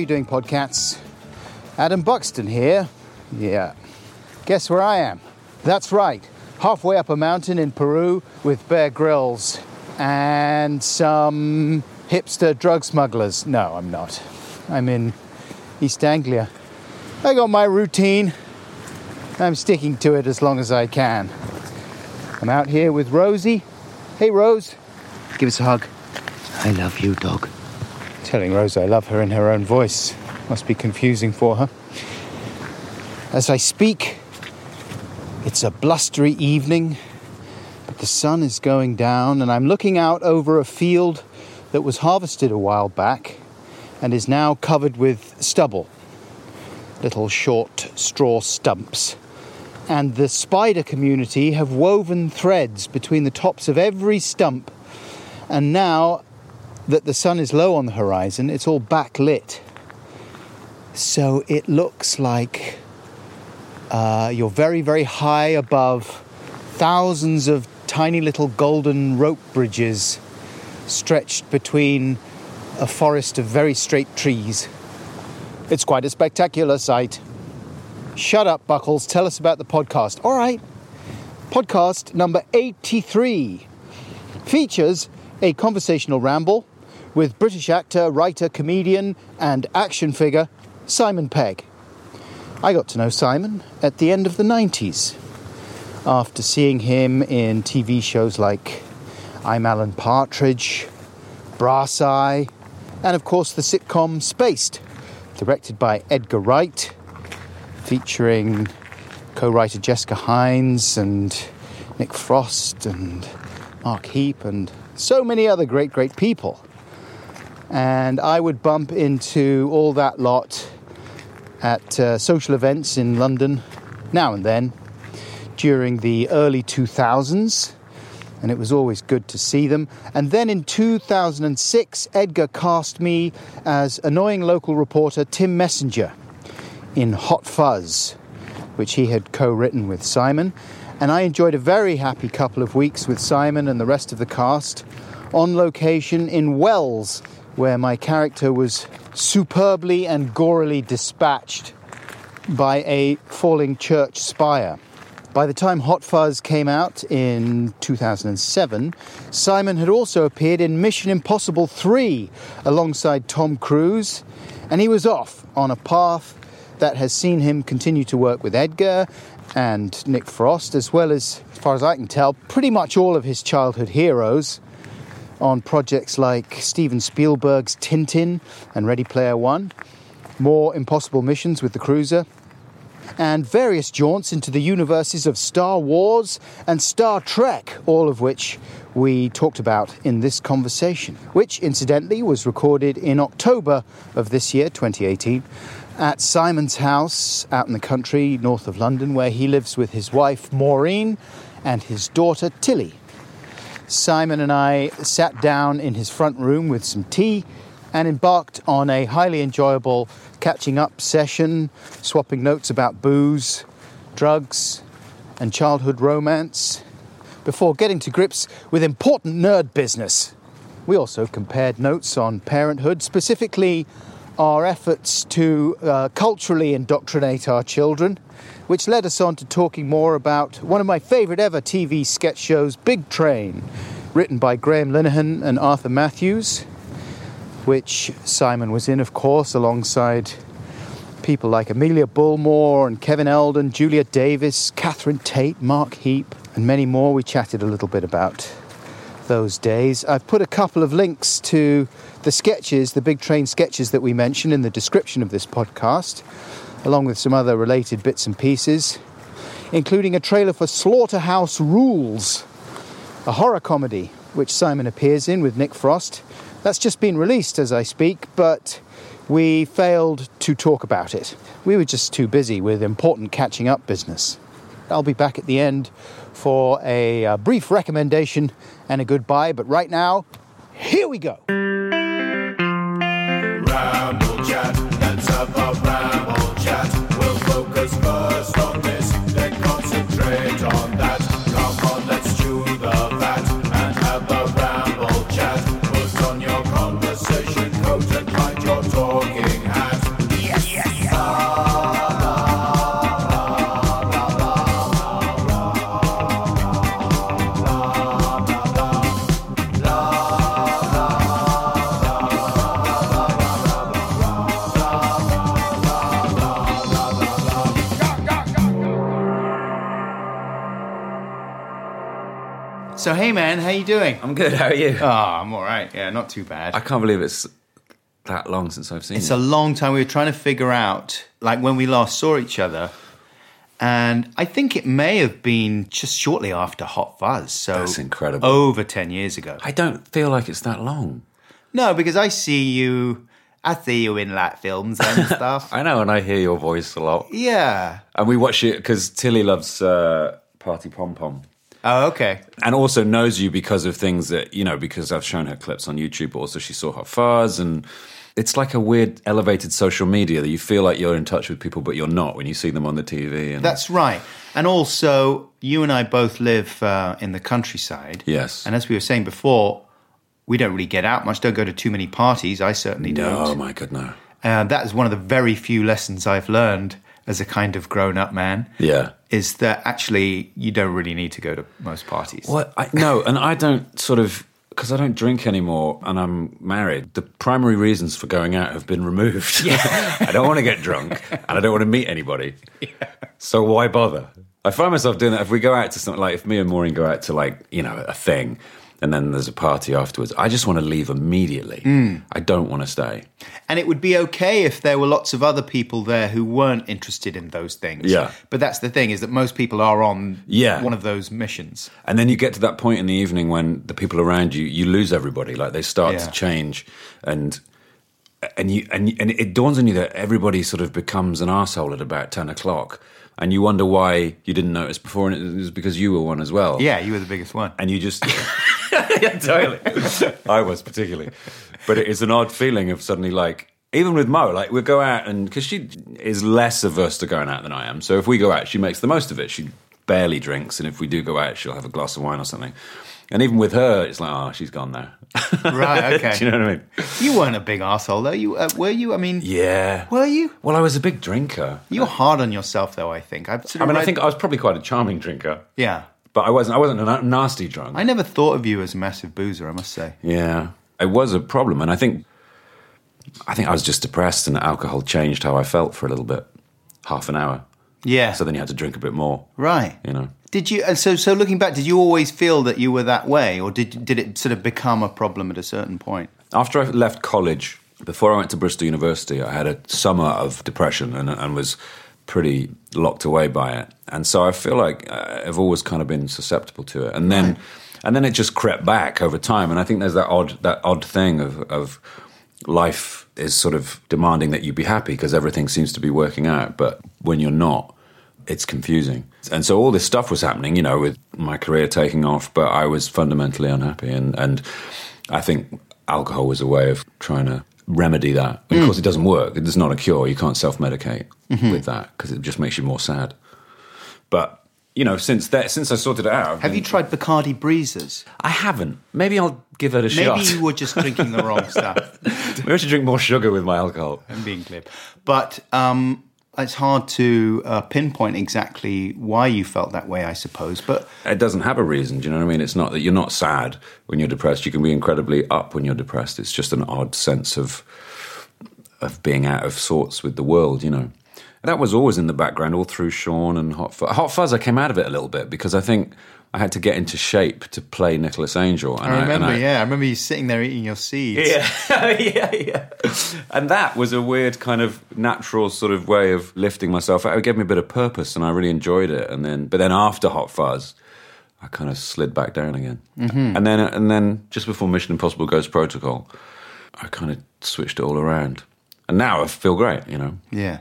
You doing, podcats? Adam Buxton here. Yeah. Guess where I am? That's right, halfway up a mountain in Peru with Bear Grylls and some hipster drug smugglers. No, I'm not. I'm in East Anglia. I got my routine. I'm sticking to it as long as I can. I'm out here with Rosie. Hey, Rose. Give us a hug. I love you, dog. Telling Rose I love her in her own voice must be confusing for her. As I speak, it's a blustery evening, but the sun is going down, and I'm looking out over a field that was harvested a while back and is now covered with stubble little short straw stumps. And the spider community have woven threads between the tops of every stump. And now that the sun is low on the horizon, it's all backlit. So it looks like uh, you're very, very high above thousands of tiny little golden rope bridges stretched between a forest of very straight trees. It's quite a spectacular sight. Shut up, Buckles. Tell us about the podcast. All right. Podcast number 83 features a conversational ramble with British actor, writer, comedian, and action figure Simon Pegg. I got to know Simon at the end of the 90s after seeing him in TV shows like I'm Alan Partridge, Brass Eye, and of course the sitcom Spaced directed by Edgar Wright, featuring co writer Jessica Hynes and Nick Frost and Mark Heap and so many other great, great people. And I would bump into all that lot at uh, social events in London now and then during the early 2000s and it was always good to see them. And then in 2006, Edgar cast me as annoying local reporter Tim Messenger in Hot Fuzz, which he had co written with Simon. And I enjoyed a very happy couple of weeks with Simon and the rest of the cast on location in Wells, where my character was superbly and gorily dispatched by a falling church spire. By the time Hot Fuzz came out in 2007, Simon had also appeared in Mission Impossible 3 alongside Tom Cruise, and he was off on a path that has seen him continue to work with Edgar and Nick Frost, as well as, as far as I can tell, pretty much all of his childhood heroes on projects like Steven Spielberg's Tintin and Ready Player One, more impossible missions with the cruiser, and various jaunts into the universes of Star Wars and Star Trek, all of which we talked about in this conversation, which incidentally was recorded in October of this year, 2018, at Simon's house out in the country north of London, where he lives with his wife Maureen and his daughter Tilly. Simon and I sat down in his front room with some tea and embarked on a highly enjoyable catching up session, swapping notes about booze, drugs, and childhood romance, before getting to grips with important nerd business. We also compared notes on parenthood, specifically our efforts to uh, culturally indoctrinate our children, which led us on to talking more about one of my favourite ever TV sketch shows, Big Train, written by Graham Linehan and Arthur Matthews which Simon was in, of course, alongside people like Amelia Bullmore and Kevin Eldon, Julia Davis, Catherine Tate, Mark Heap, and many more. We chatted a little bit about those days. I've put a couple of links to the sketches, the big train sketches that we mentioned in the description of this podcast, along with some other related bits and pieces, including a trailer for Slaughterhouse Rulez, a horror comedy which Simon appears in with Nick Frost That's just been released as I speak, but we failed to talk about it. We were just too busy with important catching up business. I'll be back at the end for a, uh brief recommendation and a goodbye, but right now, here we go. Ramble how you doing? I'm good. How are you? Oh, I'm all right. Yeah, not too bad. I can't believe it's that long since I've seen it. It's you. a long time. We were trying to figure out, like, when we last saw each other. And I think it may have been just shortly after Hot Fuzz. So That's incredible. Over 10 years ago. I don't feel like it's that long. No, because I see you, I see you in like films and stuff. I know, and I hear your voice a lot. yeah. And we watch it because Tilly loves uh, Party Pom Pom. Oh, okay. And also knows you because of things that, you know, because I've shown her clips on YouTube, but also she saw her Fuzz. And it's like a weird elevated social media that you feel like you're in touch with people, but you're not when you see them on the TV. And That's right. And also, you and I both live uh, in the countryside. Yes. And as we were saying before, we don't really get out much, don't go to too many parties. I certainly don't. Oh, my God, no. Uh, that is one of the very few lessons I've learned as a kind of grown up man. Yeah. Is that actually you don't really need to go to most parties. What? I, no, and I don't sort of because I don't drink anymore and I'm married. The primary reasons for going out have been removed. Yeah. I don't want to get drunk and I don't want to meet anybody. So why bother? I find myself doing that if we go out to something like if me and Maureen go out to like you know a thing. And then there's a party afterwards. I just want to leave immediately. Mm. I don't want to stay. And it would be okay if there were lots of other people there who weren't interested in those things. Yeah. But that's the thing is that most people are on Yeah. one of those missions. And then you get to that point in the evening when the people around you, you lose everybody. Like they start Yeah. to change, and and you and and it dawns on you that everybody sort of becomes an asshole at about ten o'clock, and you wonder why you didn't notice before, and it was because you were one as well. Yeah, you were the biggest one. and you just yeah, totally. I was particularly, but it is an odd feeling of suddenly like. Even with Mo, like we'll go out and because she is less averse to going out than I am. So if we go out, she makes the most of it. She barely drinks, and if we do go out, she'll have a glass of wine or something. And even with her, it's like, oh, she's gone now. Right, okay. do you know what I mean? You weren't a big asshole though. You uh, were you? I mean, Yeah. were you? Well, I was a big drinker. You're hard on yourself though. I think. I've sort I of mean, I read- think I was probably quite a charming drinker, Yeah. but I wasn't. I wasn't a na- nasty drunk. I never thought of you as a massive boozer. I must say. Yeah, it was a problem, and I think, I think I was just depressed, and alcohol changed how I felt for a little bit, half an hour. Yeah. So then you had to drink a bit more, right. you know. Did you? And so, so looking back, did you always feel that you were that way, or did did it sort of become a problem at a certain point? After I left college, before I went to Bristol University, I had a summer of depression and, and was pretty locked away by it, and so I feel like uh, I've always kind of been susceptible to it, and then. And then it just crept back over time, and I think there's that odd that odd thing of, of life is sort of demanding that you be happy because everything seems to be working out. But when you're not, it's confusing. And so all this stuff was happening, you know, with my career taking off, but I was fundamentally unhappy. And, and I think alcohol was a way of trying to remedy that. And Of course, it doesn't work. It's not a cure. You can't self medicate with that because it just makes you more sad. But you know, since that, since I sorted it out, I've Have been- you tried Bacardi breezers? I haven't. Maybe I'll give it a Maybe shot. Maybe you were just drinking the wrong stuff. Maybe I should drink more sugar with my alcohol. I'm being glib, but um, it's hard to uh, pinpoint exactly why you felt that way. I suppose, but It doesn't have a reason. Do you know what I mean? It's not that you're not sad when you're depressed. You can be incredibly up when you're depressed. It's just an odd sense of of being out of sorts with the world. You know, that was always in the background all through Shaun and Hot Fuzz. Hot Fuzz, I came out of it a little bit because I think I had to get into shape to play Nicholas Angel. And I remember. and yeah, I remember you sitting there eating your seeds. yeah, yeah, yeah. And that was a weird kind of natural sort of way of lifting myself out. It gave me a bit of purpose, and I really enjoyed it. And then, but then after Hot Fuzz, I kind of slid back down again. Mm-hmm. And then and then just before Mission Impossible Ghost Protocol, I kind of switched it all around. And now I feel great, you know. Yeah,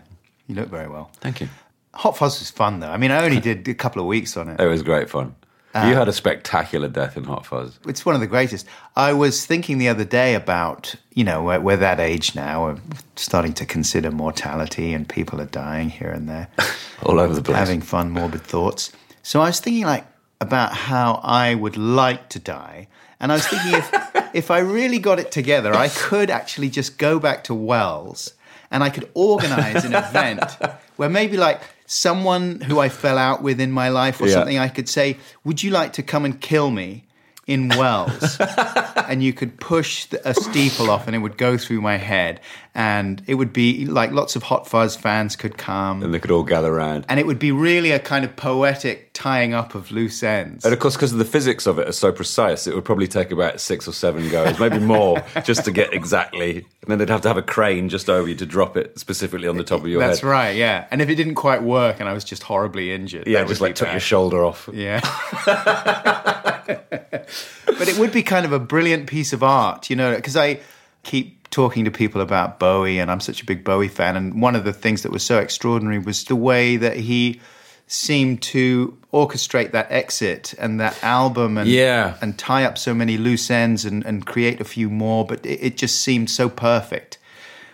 you look very well. Thank you. Hot Fuzz was fun though. I mean, I only did a couple of weeks on it. It was great fun. Uh, you had a spectacular death in Hot Fuzz. It's one of the greatest. I was thinking the other day about, you know, we're, we're that age now, we're starting to consider mortality and people are dying here and there, All over the place. having fun, morbid thoughts. So I was thinking, like, about how I would like to die. And I was thinking if, if I really got it together, I could actually just go back to Wells and I could organize an event where maybe like someone who I fell out with in my life or Yeah. something, I could say, Would you like to come and kill me in Wells? and you could push the, a steeple off and it would go through my head. And it would be like lots of Hot Fuzz fans could come. and they could all gather around. And it would be really a kind of poetic tying up of loose ends. And of course, because of the physics of it are so precise, it would probably take about six or seven goes, maybe more, just to get exactly. And then they'd have to have a crane just over you to drop it specifically on the top of your That's head. That's right, yeah. And if it didn't quite work and I was just horribly injured, Yeah, just like took bad. your shoulder off. Yeah. but it would be kind of a brilliant piece of art, you know, because I keep talking to people about Bowie and I'm such a big Bowie fan. And one of the things that was so extraordinary was the way that he seemed to orchestrate that exit and that album and Yeah. and tie up so many loose ends and, and create a few more but it, it just seemed so perfect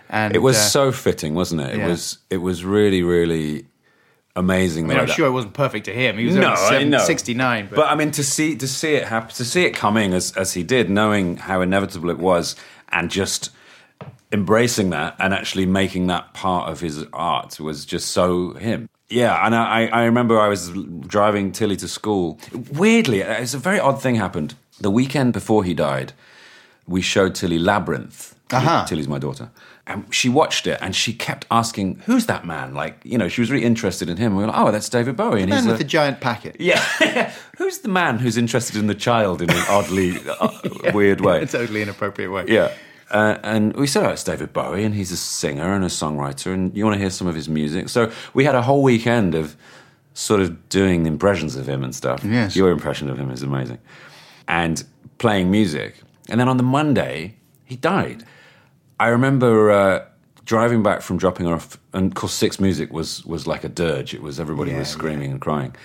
and It was uh, so fitting, wasn't it? It yeah. was. It was really, really amazing. I mean, that- sure it wasn't perfect to him he was no, only seven- know. 69 but, But I mean, to see to see it happen, to see it coming as as he did, knowing how inevitable it was, and just embracing that and actually making that part of his art was just so him. Yeah, and I, I remember I was driving Tilly to school. Weirdly, it's a very odd thing happened. The weekend before he died, we showed Tilly Labyrinth. Aha. Tilly's my daughter. And she watched it and she kept asking, Who's that man? Like, you know, she was really interested in him. We were like, Oh, that's David Bowie. And man he's with a- the giant packet yeah. Who's the man who's interested in the child in an oddly uh, weird way? a totally inappropriate way Yeah. Uh, and we said, oh, it's David Bowie, and he's a singer and a songwriter, and you want to hear some of his music. So we had a whole weekend of sort of doing impressions of him and stuff. Yes. Your impression of him is amazing. And playing music. And then on the Monday, he died. I remember uh, driving back from dropping off, and of course, Six Music was, was like a dirge. It was everybody was Yeah, screaming and crying.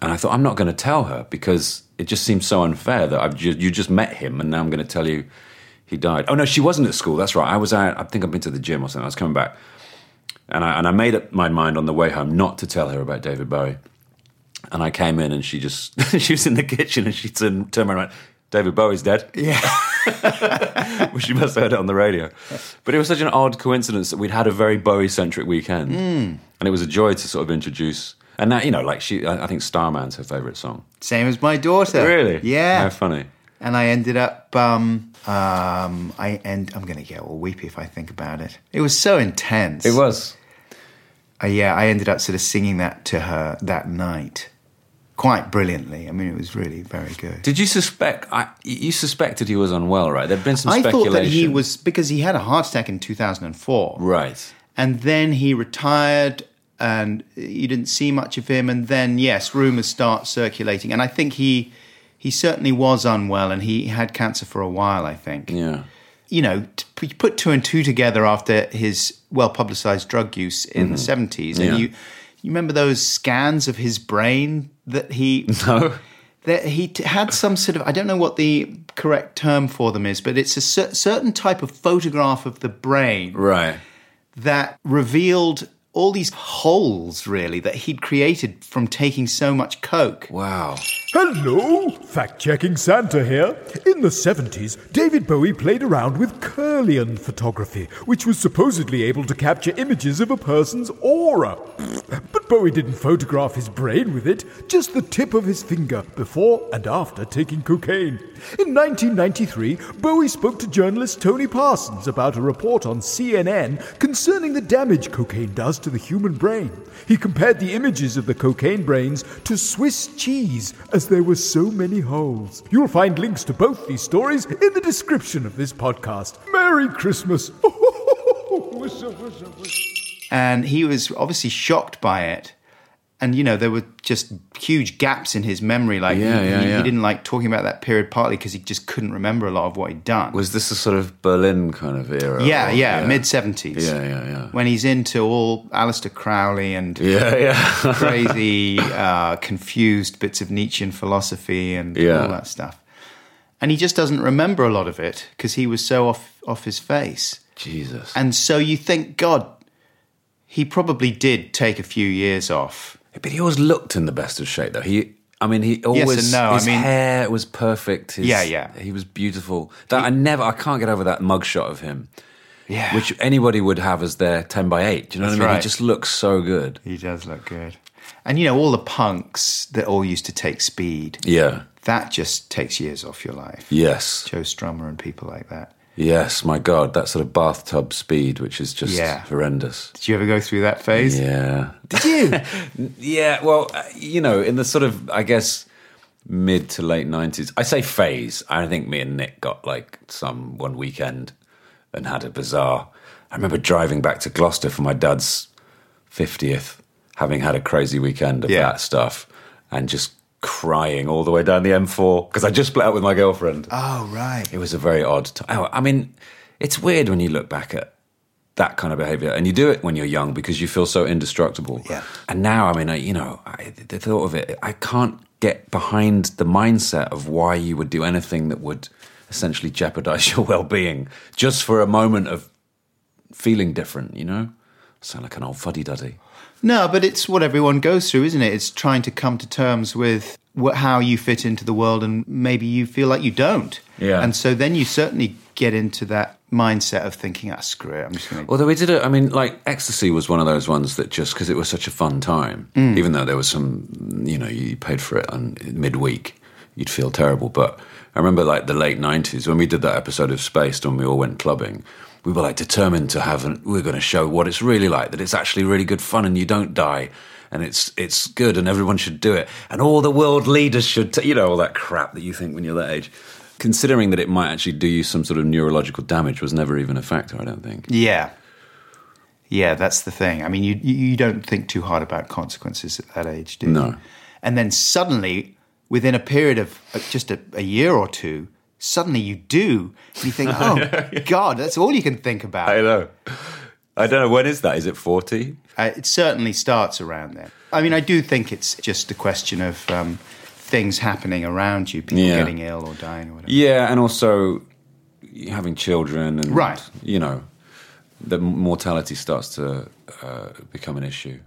And I thought, I'm not going to tell her because it just seems so unfair that I've you just met him and now I'm going to tell you he died. Oh, no, she wasn't at school. That's right. I was out, I think I've been to the gym or something. I was coming back. And I, and I made up my mind on the way home not to tell her about David Bowie. And I came in and she just, she was in the kitchen and she turned, turned around David Bowie's dead. yeah Well, she must have heard it on the radio. But it was such an odd coincidence that we'd had a very Bowie centric weekend. Hmm. And it was a joy to sort of introduce. And now, you know, like she, I think Starman's her favourite song. Same as my daughter. Really? Yeah. How funny. And I ended up, um, um, I end, I'm going to get all weepy if I think about it. It was so intense. It was. Uh, yeah, I ended up sort of singing that to her that night, quite brilliantly. I mean, it was really very good. Did you suspect? I, you suspected he was unwell, right? There'd been some I speculation. thought that he was because he had a heart attack in 2004, right. and then he retired, and you didn't see much of him. And then, yes, rumors start circulating, and I think he he certainly was unwell, and he had cancer for a while. I think. Yeah. you know, you put two and two together after his well publicized drug use in the 70s. And Mm-hmm. Yeah. you, you remember those scans of his brain that he. No. That he t- had some sort of, I don't know what the correct term for them is, but it's a cer- certain type of photograph of the brain Right. that revealed all these holes, really, that he'd created from taking so much coke. Wow. Hello! Fact checking Santa here. In the 70s, David Bowie played around with Kirlian photography, which was supposedly able to capture images of a person's aura. But Bowie didn't photograph his brain with it, just the tip of his finger before and after taking cocaine. In 1993, Bowie spoke to journalist Tony Parsons about a report on CNN concerning the damage cocaine does to the human brain. He compared the images of the cocaine brains to Swiss cheese, as there were so many holes. You'll find links to both these stories in the description of this podcast. Merry Christmas! And he was obviously shocked by it. And you know there were just huge gaps in his memory. Like Yeah, he, yeah, he- yeah. he didn't like talking about that period partly because he just couldn't remember a lot of what he'd done. Was this a sort of Berlin kind of era? yeah, or- yeah, mid seventies. Yeah, yeah, yeah. When he's into all Aleister Crowley and Yeah, yeah. crazy, uh, confused bits of Nietzschean philosophy and all that stuff. And he just doesn't remember a lot of it because he was so off off his face. Jesus. And so you think, God, he probably did take a few years off. But he always looked in the best of shape, though. He, I mean, he always and no, I his mean- hair was perfect. His, Yeah, yeah. He was beautiful. That I never, I can't get over that mugshot of him, Yeah. which anybody would have as their ten by eight. Do you know That's what I mean? right. He just looks so good. He does look good. And you know, all the punks that all used to take speed, Yeah. that just takes years off your life. Yes. Joe Strummer and people like that. Yes. My God, that sort of bathtub speed, which is just Yeah. horrendous. Did you ever go through that phase? Yeah. Did you? Yeah, well, uh, you know, in the sort of, I guess, mid to late 90s, I say phase. I think me and Nick got like some one weekend and had a bizarre. I remember driving back to Gloucester for my dad's 50th, having had a crazy weekend of Yeah. that stuff and just crying all the way down the M4 because I just split up with my girlfriend. oh, right. It was a very odd time. Oh, I mean, it's weird when you look back at that kind of behavior, and you do it when you're young because you feel so indestructible. Yeah. And now, I mean, I, you know, I, the thought of it, I can't get behind the mindset of why you would do anything that would essentially jeopardize your well-being just for a moment of feeling different. You know, sound like an old fuddy-duddy. No, but it's what everyone goes through, isn't it? It's trying to come to terms with what, how you fit into the world, and maybe you feel like you don't. Yeah. And so then you certainly get into that mindset of thinking, ah, screw it, I'm just going to. Although we did it, I mean, like ecstasy was one of those ones that just because it was such a fun time, even though there was some, you know, you paid for it on midweek, you'd feel terrible. But I remember like the late nineties when we did that episode of Spaced when we all went clubbing. We were like determined to have, and we're going to show what it's really like. That it's actually really good fun, and you don't die, and it's it's good, and everyone should do it, and all the world leaders should, t- you know, all that crap that you think when you're that age. Considering that it might actually do you some sort of neurological damage was never even a factor. I don't think. Yeah. Yeah, that's the thing. I mean, you you you don't think too hard about consequences at that age, do you? No. And then suddenly, within a period of uh, just a, a year or two, suddenly you do. You think, oh, God, that's all you can think about. I know. I don't know. When is that? Is it 40? Uh, it certainly starts around then. I mean, I do think it's just a question of um, things happening around you, people Yeah. getting ill or dying or whatever. Yeah, and also having children and Right. You know, the mortality starts to uh, become an issue.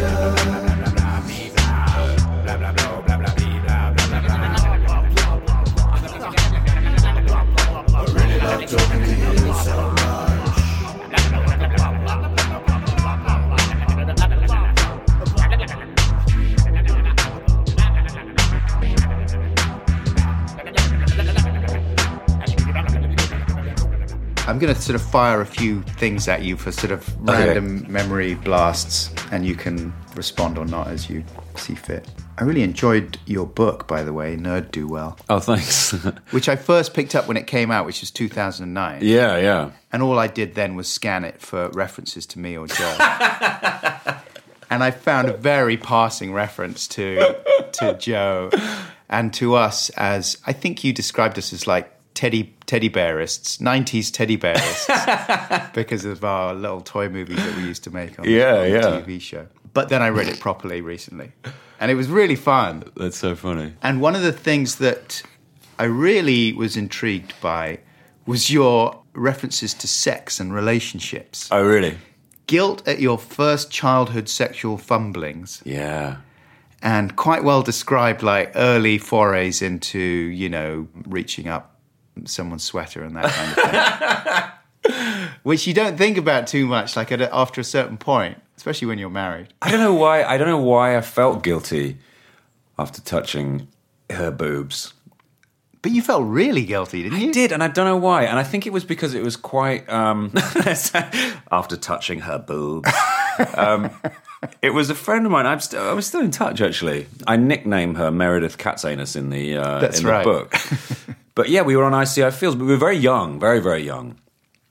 I'm going to sort of fire a few things at you for sort of Okay. random memory blasts, and you can respond or not as you see fit. I really enjoyed your book, by the way, Nerd Do Well, Oh, thanks. which I first picked up when it came out, which was 2009. yeah, yeah. And all I did then was scan it for references to me or Joe. and I found a very passing reference to to Joe and to us as I think you described us as like teddy teddy bearists, 90s teddy bearists because of our little toy movies that we used to make on, Yeah, on the. TV show. But then I read it properly recently. And it was really fun. That's so funny. And one of the things that I really was intrigued by was your references to sex and relationships. Oh, really? Guilt at your first childhood sexual fumblings, Yeah. and quite well described like early forays into, you know, reaching up someone's sweater and that kind of thing. Which you don't think about too much, like at a, after a certain point, especially when you're married. I don't know why. I don't know why I felt guilty after touching her boobs. But you felt really guilty, didn't you? I did, and I don't know why. And I think it was because it was quite um, after touching her boobs. um, it was a friend of mine. I'm st- I was still in touch actually. I nicknamed her Meredith Katsanus in the uh, in right. the book. but yeah, we were on ICI Fields, but we were very young, very very young,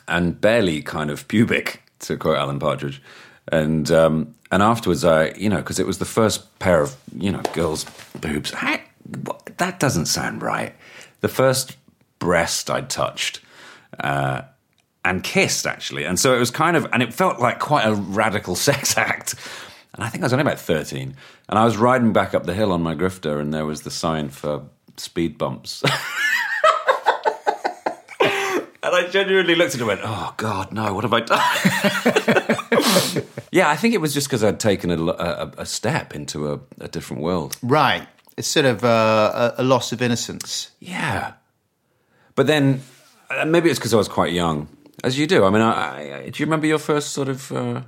and barely kind of pubic, to quote Alan Partridge. And um, and afterwards, I you know because it was the first pair of you know girls' boobs. I, that doesn't sound right. The first breast I'd touched. Uh, and kissed actually. And so it was kind of, and it felt like quite a radical sex act. And I think I was only about 13. And I was riding back up the hill on my grifter, and there was the sign for speed bumps. and I genuinely looked at it and went, oh, God, no, what have I done? yeah, I think it was just because I'd taken a, a, a step into a, a different world. Right. It's sort of uh, a, a loss of innocence. Yeah. But then uh, maybe it's because I was quite young, as you do. I mean, I, I, do you remember your first sort of. Uh,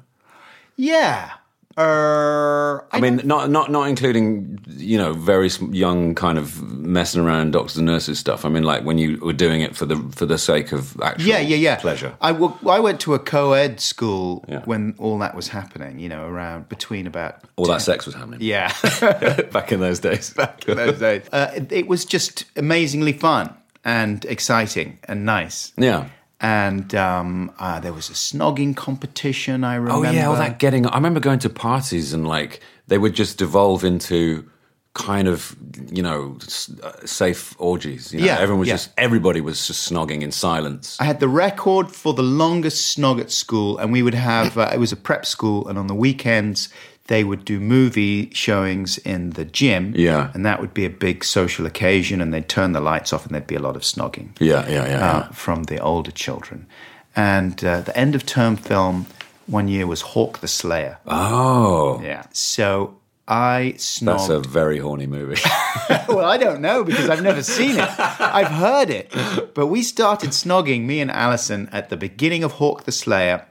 Yeah. Uh, I mean, not not not including you know very young kind of messing around doctors and nurses stuff. I mean, like when you were doing it for the for the sake of actual yeah, yeah, yeah. pleasure. I, w- I went to a co-ed school Yeah. when all that was happening. You know, around between about All that sex was happening. yeah, back in those days. back in those days. Uh, it, it was just amazingly fun and exciting and nice. Yeah. And um, uh, there was a snogging competition. I remember. Oh yeah, all that getting. I remember going to parties and like they would just devolve into kind of you know uh, safe orgies. You know? Yeah, everyone was yeah. just everybody was just snogging in silence. I had the record for the longest snog at school, and we would have uh, it was a prep school, and on the weekends they would do movie showings in the gym. Yeah. and that would be a big social occasion, and they'd turn the lights off, and there'd be a lot of snogging. Yeah, yeah, yeah. uh, yeah. from the older children. And uh, the end of term film one year was Hawk the Slayer. Oh, Yeah, so I snogged. that's a very horny movie. well, I don't know because I've never seen it. I've heard it, but we started snogging me and Alison at the beginning of Hawk the Slayer.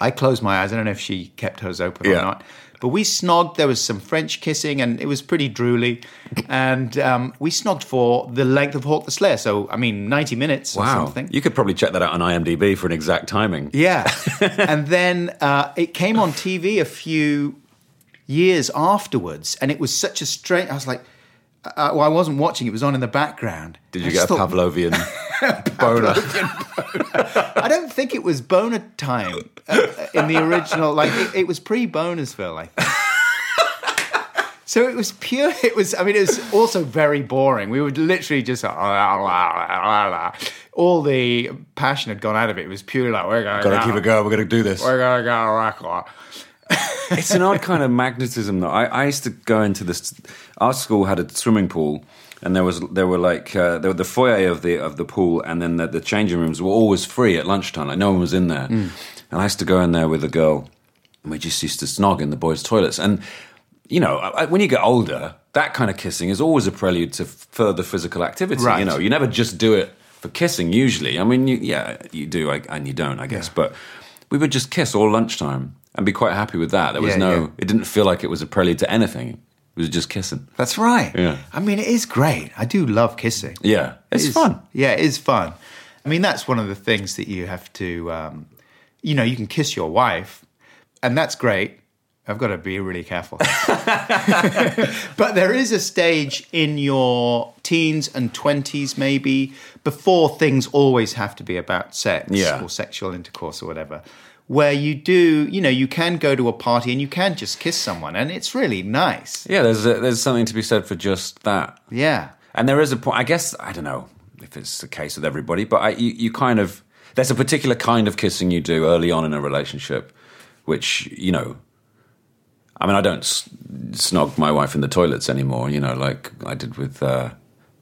I closed my eyes. I don't know if she kept hers open Yeah. or not. But we snogged. There was some French kissing, and it was pretty drooly. And um, we snogged for the length of Hawk the Slayer. So, I mean, 90 minutes or Wow, something. you could probably check that out on IMDb for an exact timing. Yeah. and then uh, it came on TV a few years afterwards, and it was such a strange. I was like, uh, well, I wasn't watching; it was on in the background. Did you get a thought- Pavlovian boner? I don't think it was boner time uh, in the original. Like it, it was pre-Bonersville, I think. So it was pure. It was. I mean, it was also very boring. We would literally just all the passion had gone out of it. It was purely like we're gonna Gotta keep it going. We're gonna do this. We're gonna go record. it's an odd kind of magnetism. Though I, I used to go into this. Our school had a swimming pool, and there was there were like uh, there were the foyer of the of the pool, and then the, the changing rooms were always free at lunchtime. Like no one was in there, and I used to go in there with a girl, and we just used to snog in the boys' toilets. And you know, I- when you get older, that kind of kissing is always a prelude to further physical activity. Right. You know, you never just do it for kissing. Usually, I mean, you, yeah, you do, I, and you don't, I guess. Yeah. But we would just kiss all lunchtime and be quite happy with that. There was Yeah, no, yeah. it didn't feel like it was a prelude to anything. It was just kissing. That's right. Yeah. I mean, it is great. I do love kissing. Yeah, it's It is- fun. Yeah, it is fun. I mean, that's one of the things that you have to, um, you know, you can kiss your wife, and that's great. I've got to be really careful. but there is a stage in your teens and 20s, maybe, before things always have to be about sex Yeah. or sexual intercourse or whatever, where you do, you know, you can go to a party and you can just kiss someone, and it's really nice. Yeah, there's a, there's something to be said for just that. Yeah. And there is a point. I guess I don't know if it's the case with everybody, but I, you, you kind of there's a particular kind of kissing you do early on in a relationship, which you know. I mean, I don't snog my wife in the toilets anymore. You know, like I did with uh,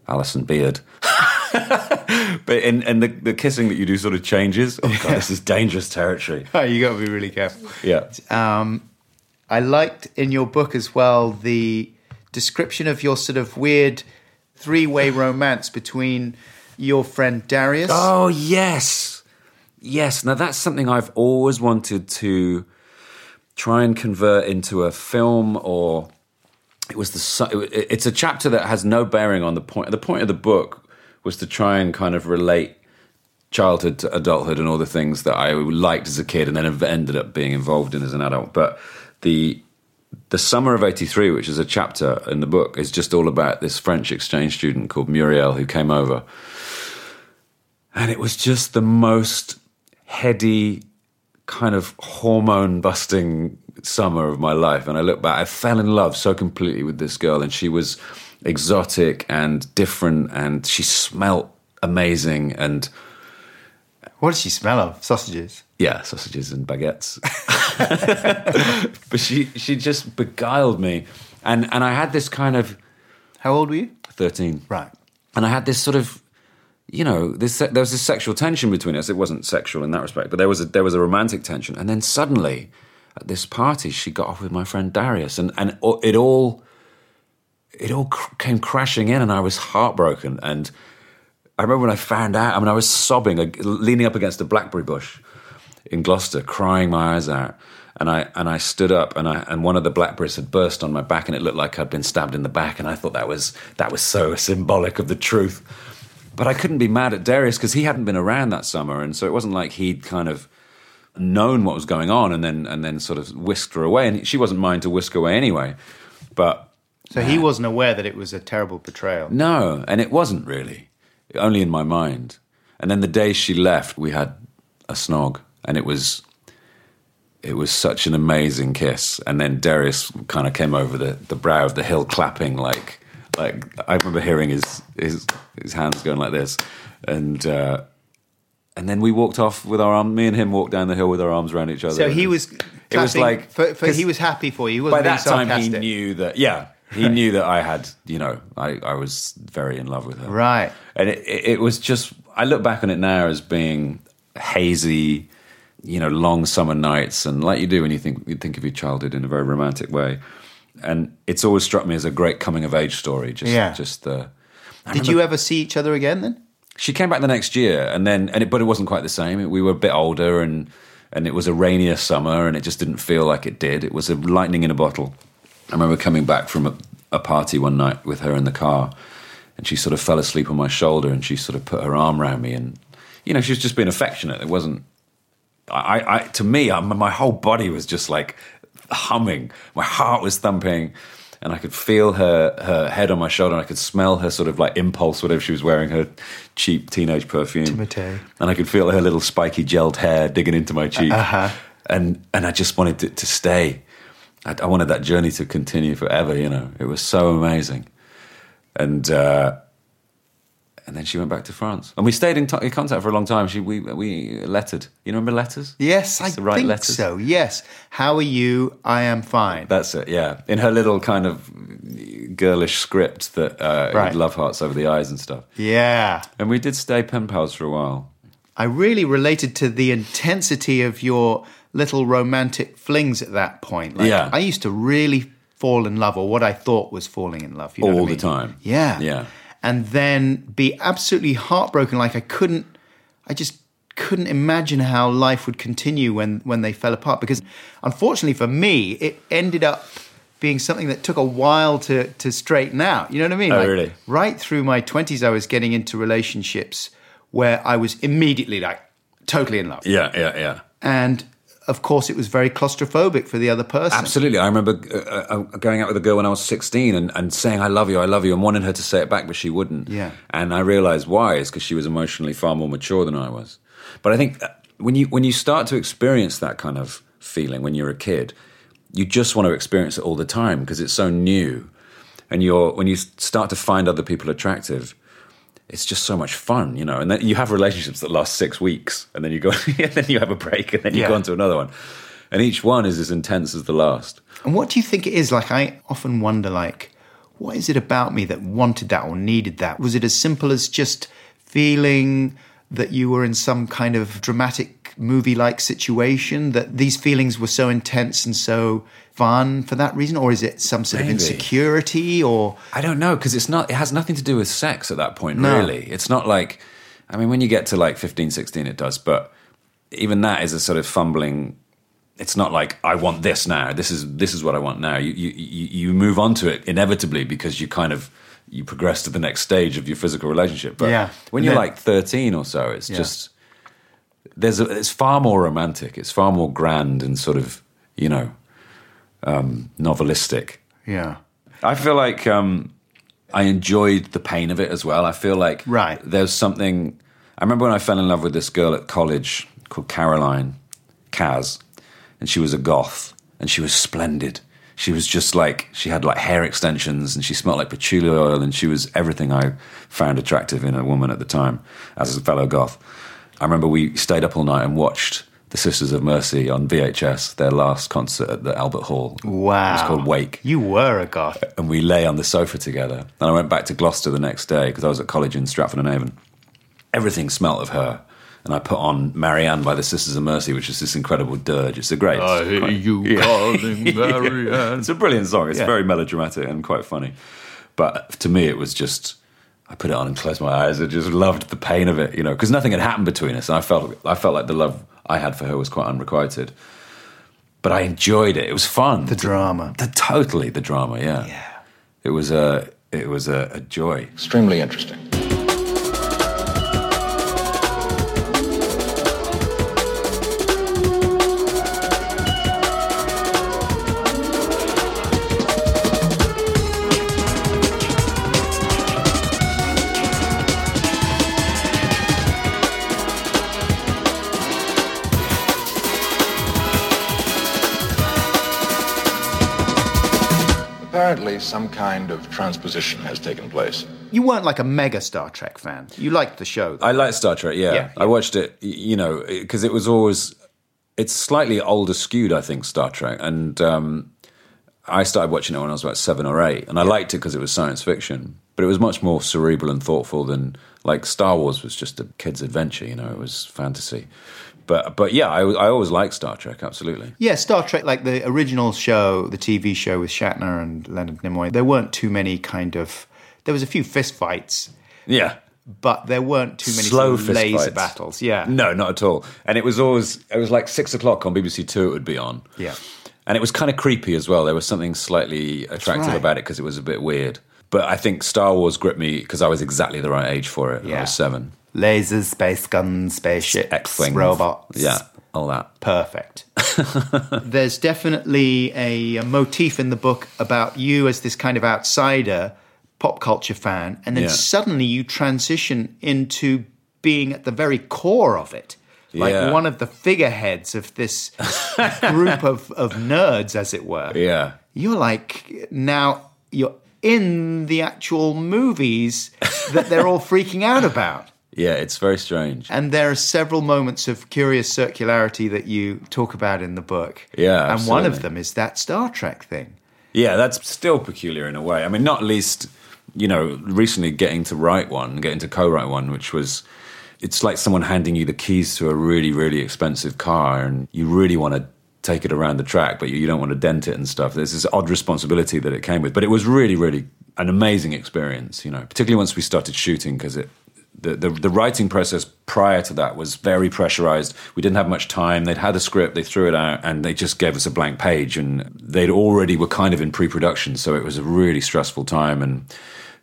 Alison Beard. but and in the, the kissing that you do sort of changes. Oh god, this is dangerous territory. you got to be really careful. Yeah. Um, I liked in your book as well the description of your sort of weird three-way romance between your friend Darius. Oh yes, yes. Now that's something I've always wanted to try and convert into a film, or it was the. It's a chapter that has no bearing on the point. The point of the book was to try and kind of relate childhood to adulthood and all the things that I liked as a kid and then ended up being involved in as an adult. But the the summer of 83 which is a chapter in the book is just all about this french exchange student called muriel who came over and it was just the most heady kind of hormone busting summer of my life and i look back i fell in love so completely with this girl and she was exotic and different and she smelt amazing and What does she smell of? Sausages. yeah, sausages and baguettes. but she she just beguiled me, and and I had this kind of How old were you? thirteen, Right. and I had this sort of, you know, this there was this sexual tension between us. It wasn't sexual in that respect, but there was a there was a romantic tension, and then suddenly at this party she got off with my friend Darius, and and it all it all cr- came crashing in, and I was heartbroken and. I remember when I found out. I mean, I was sobbing, uh, leaning up against a blackberry bush in Gloucester, crying my eyes out. And I and I stood up, and I and one of the blackberries had burst on my back, and it looked like I'd been stabbed in the back. And I thought that was that was so symbolic of the truth. But I couldn't be mad at Darius because he hadn't been around that summer, and so it wasn't like he'd kind of known what was going on, and then and then sort of whisked her away. And she wasn't mine to whisk away anyway. But So he wasn't aware that it was a terrible betrayal. no, and it wasn't really. Only in my mind. And then the day she left, we had a snog, and it was it was such an amazing kiss. And then Darius kind of came over the, the brow of the hill, clapping like like I remember hearing his his his hands going like this, and uh, and then we walked off with our arm. Me and him walked down the hill with our arms around each other. So he was. It was like for, for, he was happy for you. He by wasn't being that time he knew that yeah he knew that i had you know i, I was very in love with her Right. and it, it, was just i look back on it now as being hazy you know long summer nights and like you do when you think you think of your childhood in a very romantic way and it's always struck me as a great coming of age story just Yeah. just uh, the Did you ever see each other again then? she came back the next year, and then and it, but it wasn't quite the same. We were a bit older, and and it was a rainier summer, and it just didn't feel like it did. It was a lightning in a bottle. I remember coming back from a, a party one night with her in the car, and she sort of fell asleep on my shoulder, and she sort of put her arm around me, and you know she was just being affectionate. It wasn't. I, I to me, I, my whole body was just like humming. My heart was thumping, and I could feel her her head on my shoulder, and I could smell her sort of like impulse, whatever she was wearing, her cheap teenage perfume. Timotei. And I could feel her little spiky gelled hair digging into my cheek, Uh-huh. and and I just wanted it to stay. I, I wanted that journey to continue forever. You know, it was so amazing, and. uh and then she went back to France, and we stayed in, t- in contact for a long time. She, we, we lettered. You remember letters? Yes, I It's right think letters. so. Yes. How are you? I am fine. That's it. Yeah, in her little kind of girlish script that uh, Right. love hearts over the eyes and stuff. yeah. And we did stay pen pals for a while. I really related to the intensity of your little romantic flings at that point. Like, Yeah. I used to really fall in love, or what I thought was falling in love. You know All I the time. Yeah. Yeah. And then be absolutely heartbroken. Like I couldn't, I just couldn't imagine how life would continue when, when they fell apart. Because unfortunately for me, it ended up being something that took a while to, to straighten out. You know what I mean? Oh, really? Right through my 20s, I was getting into relationships where I was immediately like totally in love. Yeah, yeah, yeah. And of course, it was very claustrophobic for the other person. Absolutely. I remember uh, uh, going out with a girl when I was 16 and, and saying, I love you, I love you, and wanting her to say it back, but she wouldn't. Yeah. And I realized why is because she was emotionally far more mature than I was. But I think uh, when you, when you start to experience that kind of feeling when you're a kid, you just want to experience it all the time because it's so new. And you're, when you start to find other people attractive, it's just so much fun, you know. And then you have relationships that last six weeks, and then you go, and then you have a break, and then you Yeah. go on to another one, and each one is as intense as the last. And what do you think it is? Like, I often wonder, like, what is it about me that wanted that or needed that? Was it as simple as just feeling that you were in some kind of dramatic movie like situation, that these feelings were so intense and so fun for that reason? Or is it some sort of insecurity or. I don't know because it's not. It has nothing to do with sex at that point. No. Really, it's not like. I mean, when you get to like 15, 16, it does. But even that is a sort of fumbling. It's not like I want this now. This is this is what I want now. You you you move on to it inevitably because you kind of you progress to the next stage of your physical relationship. But Yeah. when you're then- like 13 or so, it's Yeah. just there's a, it's far more romantic. It's far more grand and sort of you know um, novelistic. Yeah. I feel like um, I enjoyed the pain of it as well. I feel like Right. there's something. I remember when I fell in love with this girl at college called Caroline Kaz, and she was a goth, and she was splendid. She was just like she had like hair extensions, and she smelled like patchouli oil, and she was everything I found attractive in a woman at the time as a fellow goth. I remember we stayed up all night and watched the Sisters of Mercy on VHS, their last concert at the Albert Hall. Wow. It was called Wake You were a goth. and we lay on the sofa together. And I went back to Gloucester the next day because I was at college in Stratford and Avon. Everything smelt of her. And I put on Marianne by the Sisters of Mercy, which is this incredible dirge. It's a great. I it's hear quite- you Yeah. calling Marianne. It's a brilliant song. It's Yeah. very melodramatic and quite funny. But to me, it was just. I put it on and closed my eyes. I just loved the pain of it, you know, because nothing had happened between us, and I felt I felt like the love I had for her was quite unrequited. But I enjoyed it. It was fun. The drama. The, totally the drama. Yeah. Yeah. It was a it was a, a joy. Extremely interesting. Apparently, some kind of transposition has taken place. You weren't like a mega Star Trek fan. You liked the show. though. I liked Star Trek. Yeah, Yeah, I watched it. You know, because it was always it's slightly older skewed. I think Star Trek, and um, I started watching it when I was about seven or eight, and I liked it because it was science fiction. But it was much more cerebral and thoughtful than like Star Wars was just a kid's adventure. You know, it was fantasy. But but yeah, I, I always liked Star Trek. Absolutely. Yeah, Star Trek, like the original show, the TV show with Shatner and Leonard Nimoy, there weren't too many kind of. There was a few fist fights, Yeah. but there weren't too many Slow sort of laser fights. battles. Yeah. No, not at all. And it was always it was like six o'clock on BBC Two. It would be on. Yeah. and it was kind of creepy as well. There was something slightly attractive right. about it because it was a bit weird. But I think Star Wars gripped me because I was exactly the right age for it. I Yeah. was seven. Lasers, space guns, spaceships, X-wings, robots. Yeah, all that. Perfect. There's definitely a, a motif in the book about you as this kind of outsider pop culture fan, and then Yeah. suddenly you transition into being at the very core of it. Like Yeah. one of the figureheads of this group of, of nerds, as it were. Yeah, You're like now you're in the actual movies that they're all freaking out about. Yeah. It's very strange. And there are several moments of curious circularity that you talk about in the book. Yeah, And one of them is that Star Trek thing. Yeah, that's still peculiar in a way. I mean, not least, you know, recently getting to write one, getting to co-write one, which was, it's like someone handing you the keys to a really, really expensive car, and you really want to take it around the track, but you, you don't want to dent it and stuff. There's this odd responsibility that it came with, but it was really, really an amazing experience. You know, particularly once we started shooting because it. The, the, the writing process prior to that was very pressurized. We didn't have much time. They'd had a script, they threw it out, and they just gave us a blank page. And they'd already were kind of in pre-production, so it was a really stressful time. And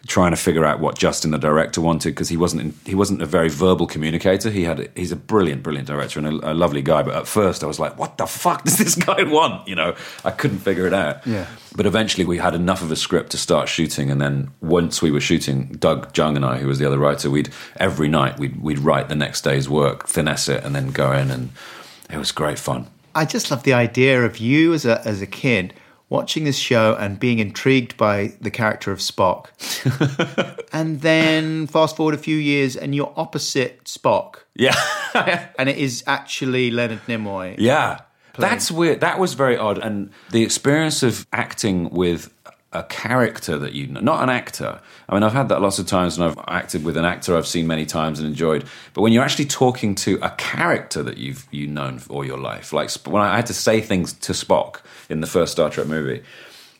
trying to figure out what Justin, the director, wanted because he wasn't in, he wasn't a very verbal communicator. He had he's a brilliant, brilliant director and a, a lovely guy. But at first, I was like, "What the fuck does this guy want?" You know, I couldn't figure it out. Yeah. But eventually, we had enough of a script to start shooting, and then once we were shooting, Doug Jung and I, who was the other writer, we'd every night we'd we'd write the next day's work, finesse it, and then go in, and it was great fun. I just love the idea of you as a as a kid watching this show and being intrigued by the character of Spock. and then fast forward a few years and you're opposite Spock. Yeah. And it is actually Leonard Nimoy. Yeah. That's weird. That was very odd. And the experience of acting with a character that you know, not an actor. I mean, I've had that lots of times and I've acted with an actor I've seen many times and enjoyed. But when you're actually talking to a character that you've you known all your life, like when I had to say things to Spock in the first Star Trek movie,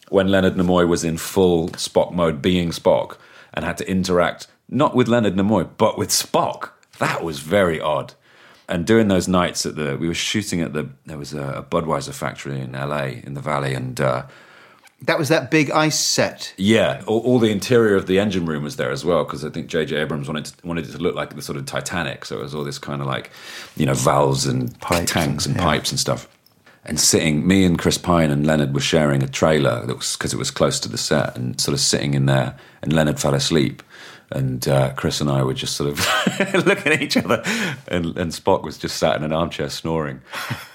when Leonard Nimoy was in full Spock mode, being Spock, and had to interact not with Leonard Nimoy but with Spock, that was very odd and doing those nights at the we were shooting at the there was a Budweiser factory in LA in the valley and uh, That was that big ice set. Yeah, all, all the interior of the engine room was there as well because I think J.J. Abrams wanted to, wanted it to look like the sort of Titanic. So it was all this kind of like, you know, valves and Pipes tanks and and- yeah. pipes and stuff. And sitting, me and Chris Pine and Leonard were sharing a trailer that was because it was close to the set, and sort of sitting in there. And Leonard fell asleep, and uh, Chris and I were just sort of looking at each other, and, and Spock was just sat in an armchair snoring.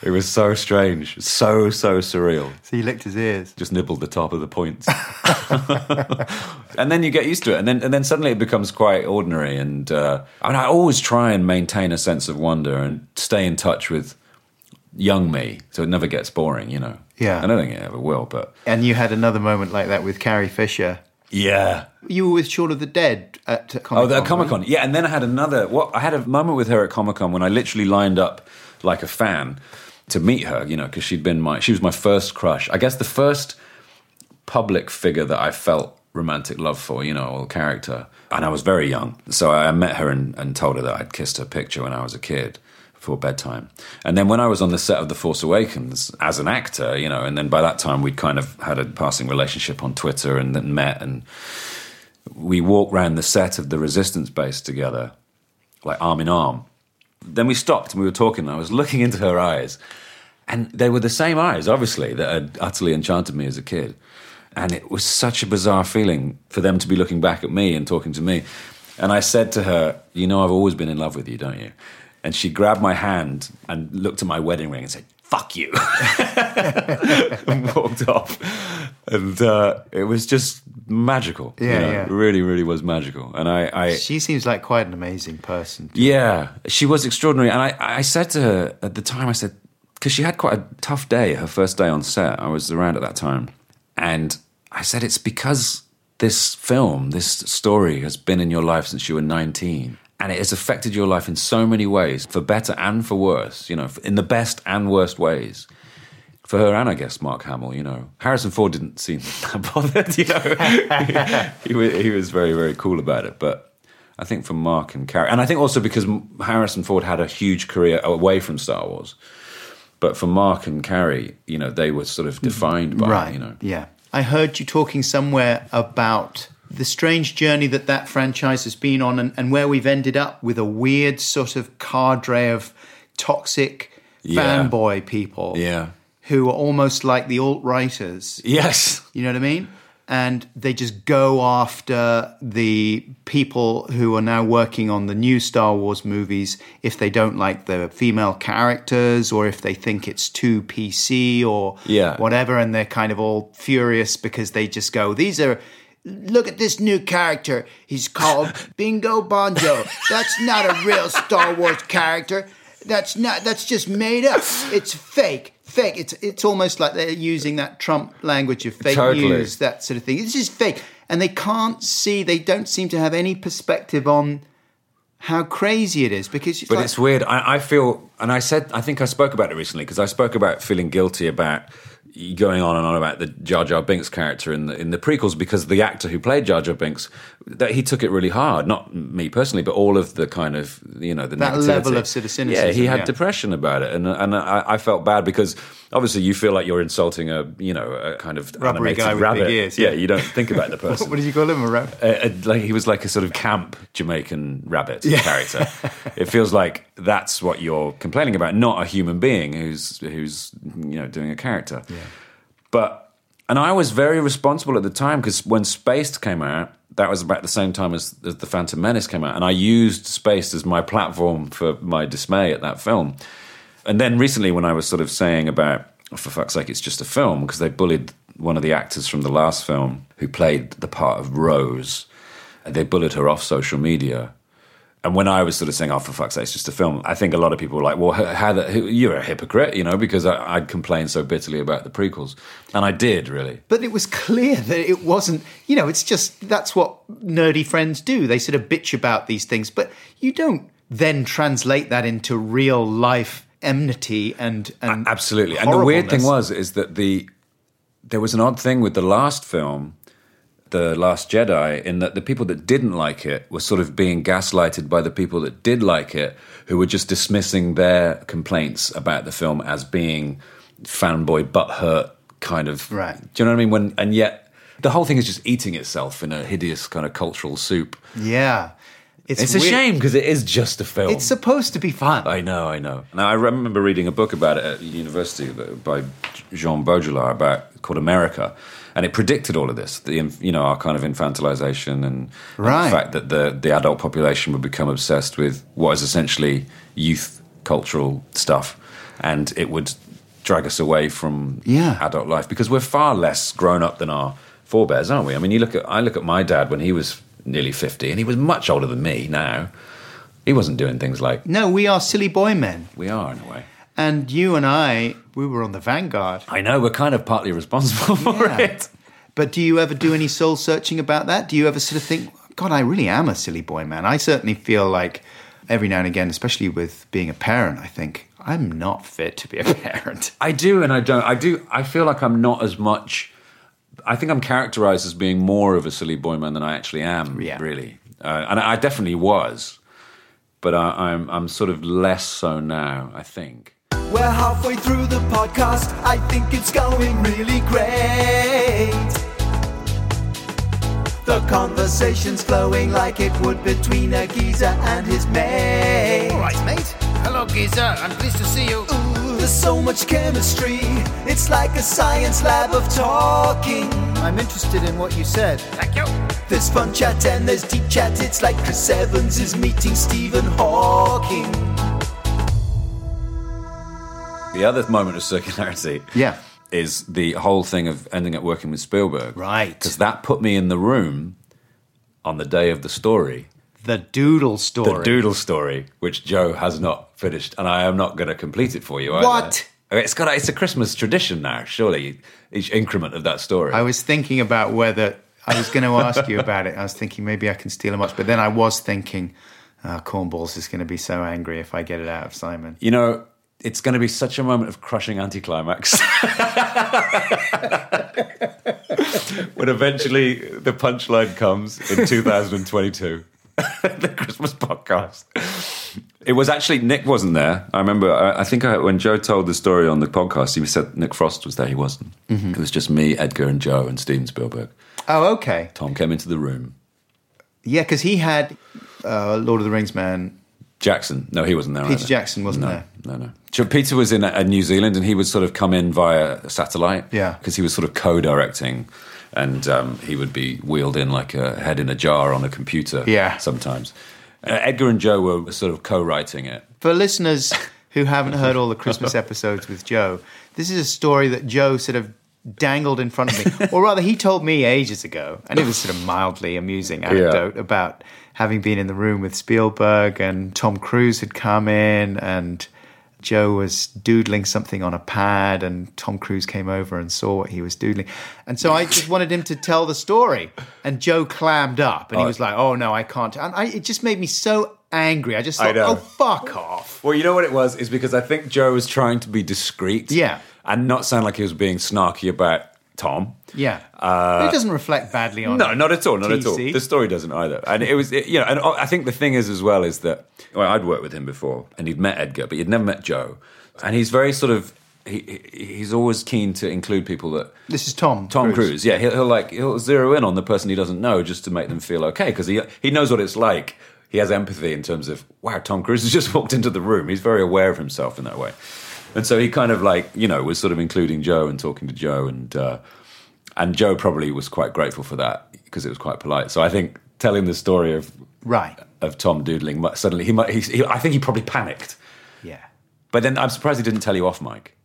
It was so strange, so so surreal So he licked his ears. just nibbled the top of the points. and then you get used to it, and then and then suddenly it becomes quite ordinary. And uh, I mean, I always try and maintain a sense of wonder and stay in touch with young me, so it never gets boring. You know. Yeah. I don't think it ever will, but And you had another moment like that with Carrie Fisher. Yeah. You were with Shaun of the Dead at Comic Oh, the Comic Con. Yeah, and then I had another. What I had a moment with her at Comic Con when I literally lined up like a fan to meet her. You know, because she'd been my she was my first crush. I guess the first public figure that I felt romantic love for. You know, or character. And I was very young, so I met her and, and told her that I'd kissed her picture when I was a kid before bedtime. And then when I was on the set of The Force Awakens as an actor, you know, and then by that time we'd kind of had a passing relationship on Twitter and then met and we walked around the set of the resistance base together, like arm in arm. Then we stopped and we were talking. And I was looking into her eyes, and they were the same eyes, obviously, that had utterly enchanted me as a kid. And it was such a bizarre feeling for them to be looking back at me and talking to me. And I said to her, You know, I've always been in love with you, don't you? And she grabbed my hand and looked at my wedding ring and said, Fuck you. and walked off. And uh, it was just magical. you Yeah, know, yeah. Really, really was magical. And I, I She seems like quite an amazing person. yeah, she was extraordinary. And I, I said to her at the time, I said, because she had quite a tough day, her first day on set. I was around at that time. And I said, it's because this film, this story has been in your life since you were 19. And it has affected your life in so many ways, for better and for worse, you know, in the best and worst ways. For her and I guess Mark Hamill, you know. Harrison Ford didn't seem that bothered, you know. he, was, he was very, very cool about it. But I think for Mark and Carrie, and I think also because Harrison Ford had a huge career away from Star Wars. But for Mark and Carrie, you know, they were sort of defined by, right. you know. Yeah. I heard you talking somewhere about the strange journey that that franchise has been on and, and where we've ended up with a weird sort of cadre of toxic Yeah. fanboy people Yeah. who are almost like the alt writers. Yes. You know what I mean? And they just go after the people who are now working on the new Star Wars movies if they don't like the female characters or if they think it's too PC or Yeah. whatever. And they're kind of all furious because they just go, these are. Look at this new character. He's called Bingo Bonjo. That's not a real Star Wars character. That's not. That's just made up. It's fake. Fake. It's it's almost like they're using that Trump language of fake Totally. news, that sort of thing. This is fake, and they can't see. They don't seem to have any perspective on how crazy it is because. It's But like, it's weird. I, I feel, and I said, I think I spoke about it recently because I spoke about feeling guilty about going on and on about the Jar Jar Binks character in the in the prequels because the actor who played Jar Jar Binks that he took it really hard. Not me personally, but all of the kind of you know the That negativity. level of cynicism, Yeah, he had yeah. depression about it, and and I, I felt bad because obviously you feel like you're insulting a you know a kind of Rubbery guy with big ears, yeah. yeah. you don't think about the person what did you call him? A rap? uh, like he was like a sort of camp Jamaican rabbit character. it feels like that's what you're complaining about, not a human being who's who's you know doing a character. But and I was very responsible at the time because when Spaced came out, that was about the same time as, as the Phantom Menace came out, and I used Spaced as my platform for my dismay at that film. And then recently, when I was sort of saying about, oh, for fuck's sake, it's just a film, because they bullied one of the actors from the last film who played the part of Rose, and they bullied her off social media. And when I was sort of saying, oh, for fuck's sake, it's just a film, I think a lot of people were like, well, how the, you're a hypocrite, you know, because I, I'd complained so bitterly about the prequels. And I did, really. But it was clear that it wasn't, you know, it's just that's what nerdy friends do. They sort of bitch about these things, but you don't then translate that into real life enmity and, and Absolutely. And the weird thing was is that the there was an odd thing with the last film, The Last Jedi, in that the people that didn't like it were sort of being gaslighted by the people that did like it, who were just dismissing their complaints about the film as being fanboy butthurt kind of. Right. Do you know what I mean? When and yet the whole thing is just eating itself in a hideous kind of cultural soup. Yeah. It's, a weird. shame because it is just a film. It's supposed to be fun. I know, I know. Now I remember reading a book about it at university by Jean Baudrillard about called America, and it predicted all of this. The you know our kind of infantilization and, and the fact that the the adult population would become obsessed with what is essentially youth cultural stuff, and it would drag us away from Yeah. adult life because we're far less grown up than our forebears, aren't we? I mean, you look at I look at my dad when he was nearly fifty, and he was much older than me now. He wasn't doing things like no, we are silly boy men. we are in a way. And you and I, we were on the vanguard. I know we're kind of partly responsible for Yeah. it. But do you ever do any soul searching about that? Do you ever sort of think, God, I really am a silly boy, man? I certainly feel like every now and again, especially with being a parent, I think I'm not fit to be a parent. I do and I don't. I do. I feel like I'm not as much. I think I'm characterized as being more of a silly boy man than I actually am. Yeah. Really, uh, and I definitely was, but I, I'm I'm sort of less so now. I think. We're halfway through the podcast. I think it's going really great. The conversation's flowing like it would between a geezer and his mate. All right, mate. Hello, geezer. I'm pleased to see you. Ooh, there's so much chemistry. It's like a science lab of talking. I'm interested in what you said. Thank you. There's fun chat and there's deep chat. It's like Chris Evans is meeting Stephen Hawking. The other moment of circularity, Yeah. is the whole thing of ending up working with Spielberg, Right. Because that put me in the room on the day of the story. The doodle story. The Doodle story, which Joe has not finished, and I am not going to complete it for you. What? It's got. A, it's a Christmas tradition now. Surely, each increment of that story. I was thinking about whether I was going to ask you about it. I was thinking maybe I can steal a much, but then I was thinking, uh, Cornballs is going to be so angry if I get it out of Simon. you know, it's going to be such a moment of crushing anticlimax. when eventually the punchline comes in 2022, the Christmas podcast. It was actually Nick wasn't there. I remember. I, I think I, when Joe told the story on the podcast, he said Nick Frost was there. He wasn't. It was just me, Edgar, and Joe, and Steven Spielberg. Oh, okay. Tom came into the room. Yeah, because he had uh, Lord of the Rings man. Jackson. No, he wasn't there. Peter either. Jackson wasn't no, there. No, no. So Peter was in uh, New Zealand, and he would sort of come in via satellite. Yeah. because he was sort of co-directing, and um, he would be wheeled in like a head in a jar on a computer. Yeah. sometimes. Uh, Edgar and Joe were sort of co-writing it. For listeners who haven't heard all the Christmas episodes with Joe, this is a story that Joe sort of dangled in front of me. or rather, he told me ages ago, and it was sort of mildly amusing anecdote about having been in the room with Spielberg and Tom Cruise had come in and Joe was doodling something on a pad and Tom Cruise came over and saw what he was doodling. And so I just wanted him to tell the story. And Joe clammed up and he Oh. was like, oh no, I can't. And I, it just made me so angry. I just I thought, know. oh, fuck off. Well, you know what it was is because I think Joe was trying to be discreet, Yeah. and not sound like he was being snarky about Tom. Yeah. But it doesn't reflect badly on Uh, No, not at all, not at all. The story doesn't either. And it was, it, you know, and I think the thing is as well is that well, I'd worked with him before, and he'd met Edgar, but he'd never met Joe, and he's very sort of. He, he- he's always keen to include people that This is Tom. Tom Cruise, yeah, he'll, he'll like he'll zero in on the person he doesn't know just to make them feel okay because he he knows what it's like. He has empathy in terms of wow, Tom Cruise has just walked into the room. He's very aware of himself in that way, and so he kind of like you know was sort of including Joe and talking to Joe, and uh, and Joe probably was quite grateful for that because it was quite polite. So I think telling the story of Right. of Tom doodling suddenly he might he, he, I think he probably panicked, Yeah. but then I'm surprised he didn't tell you off, mic.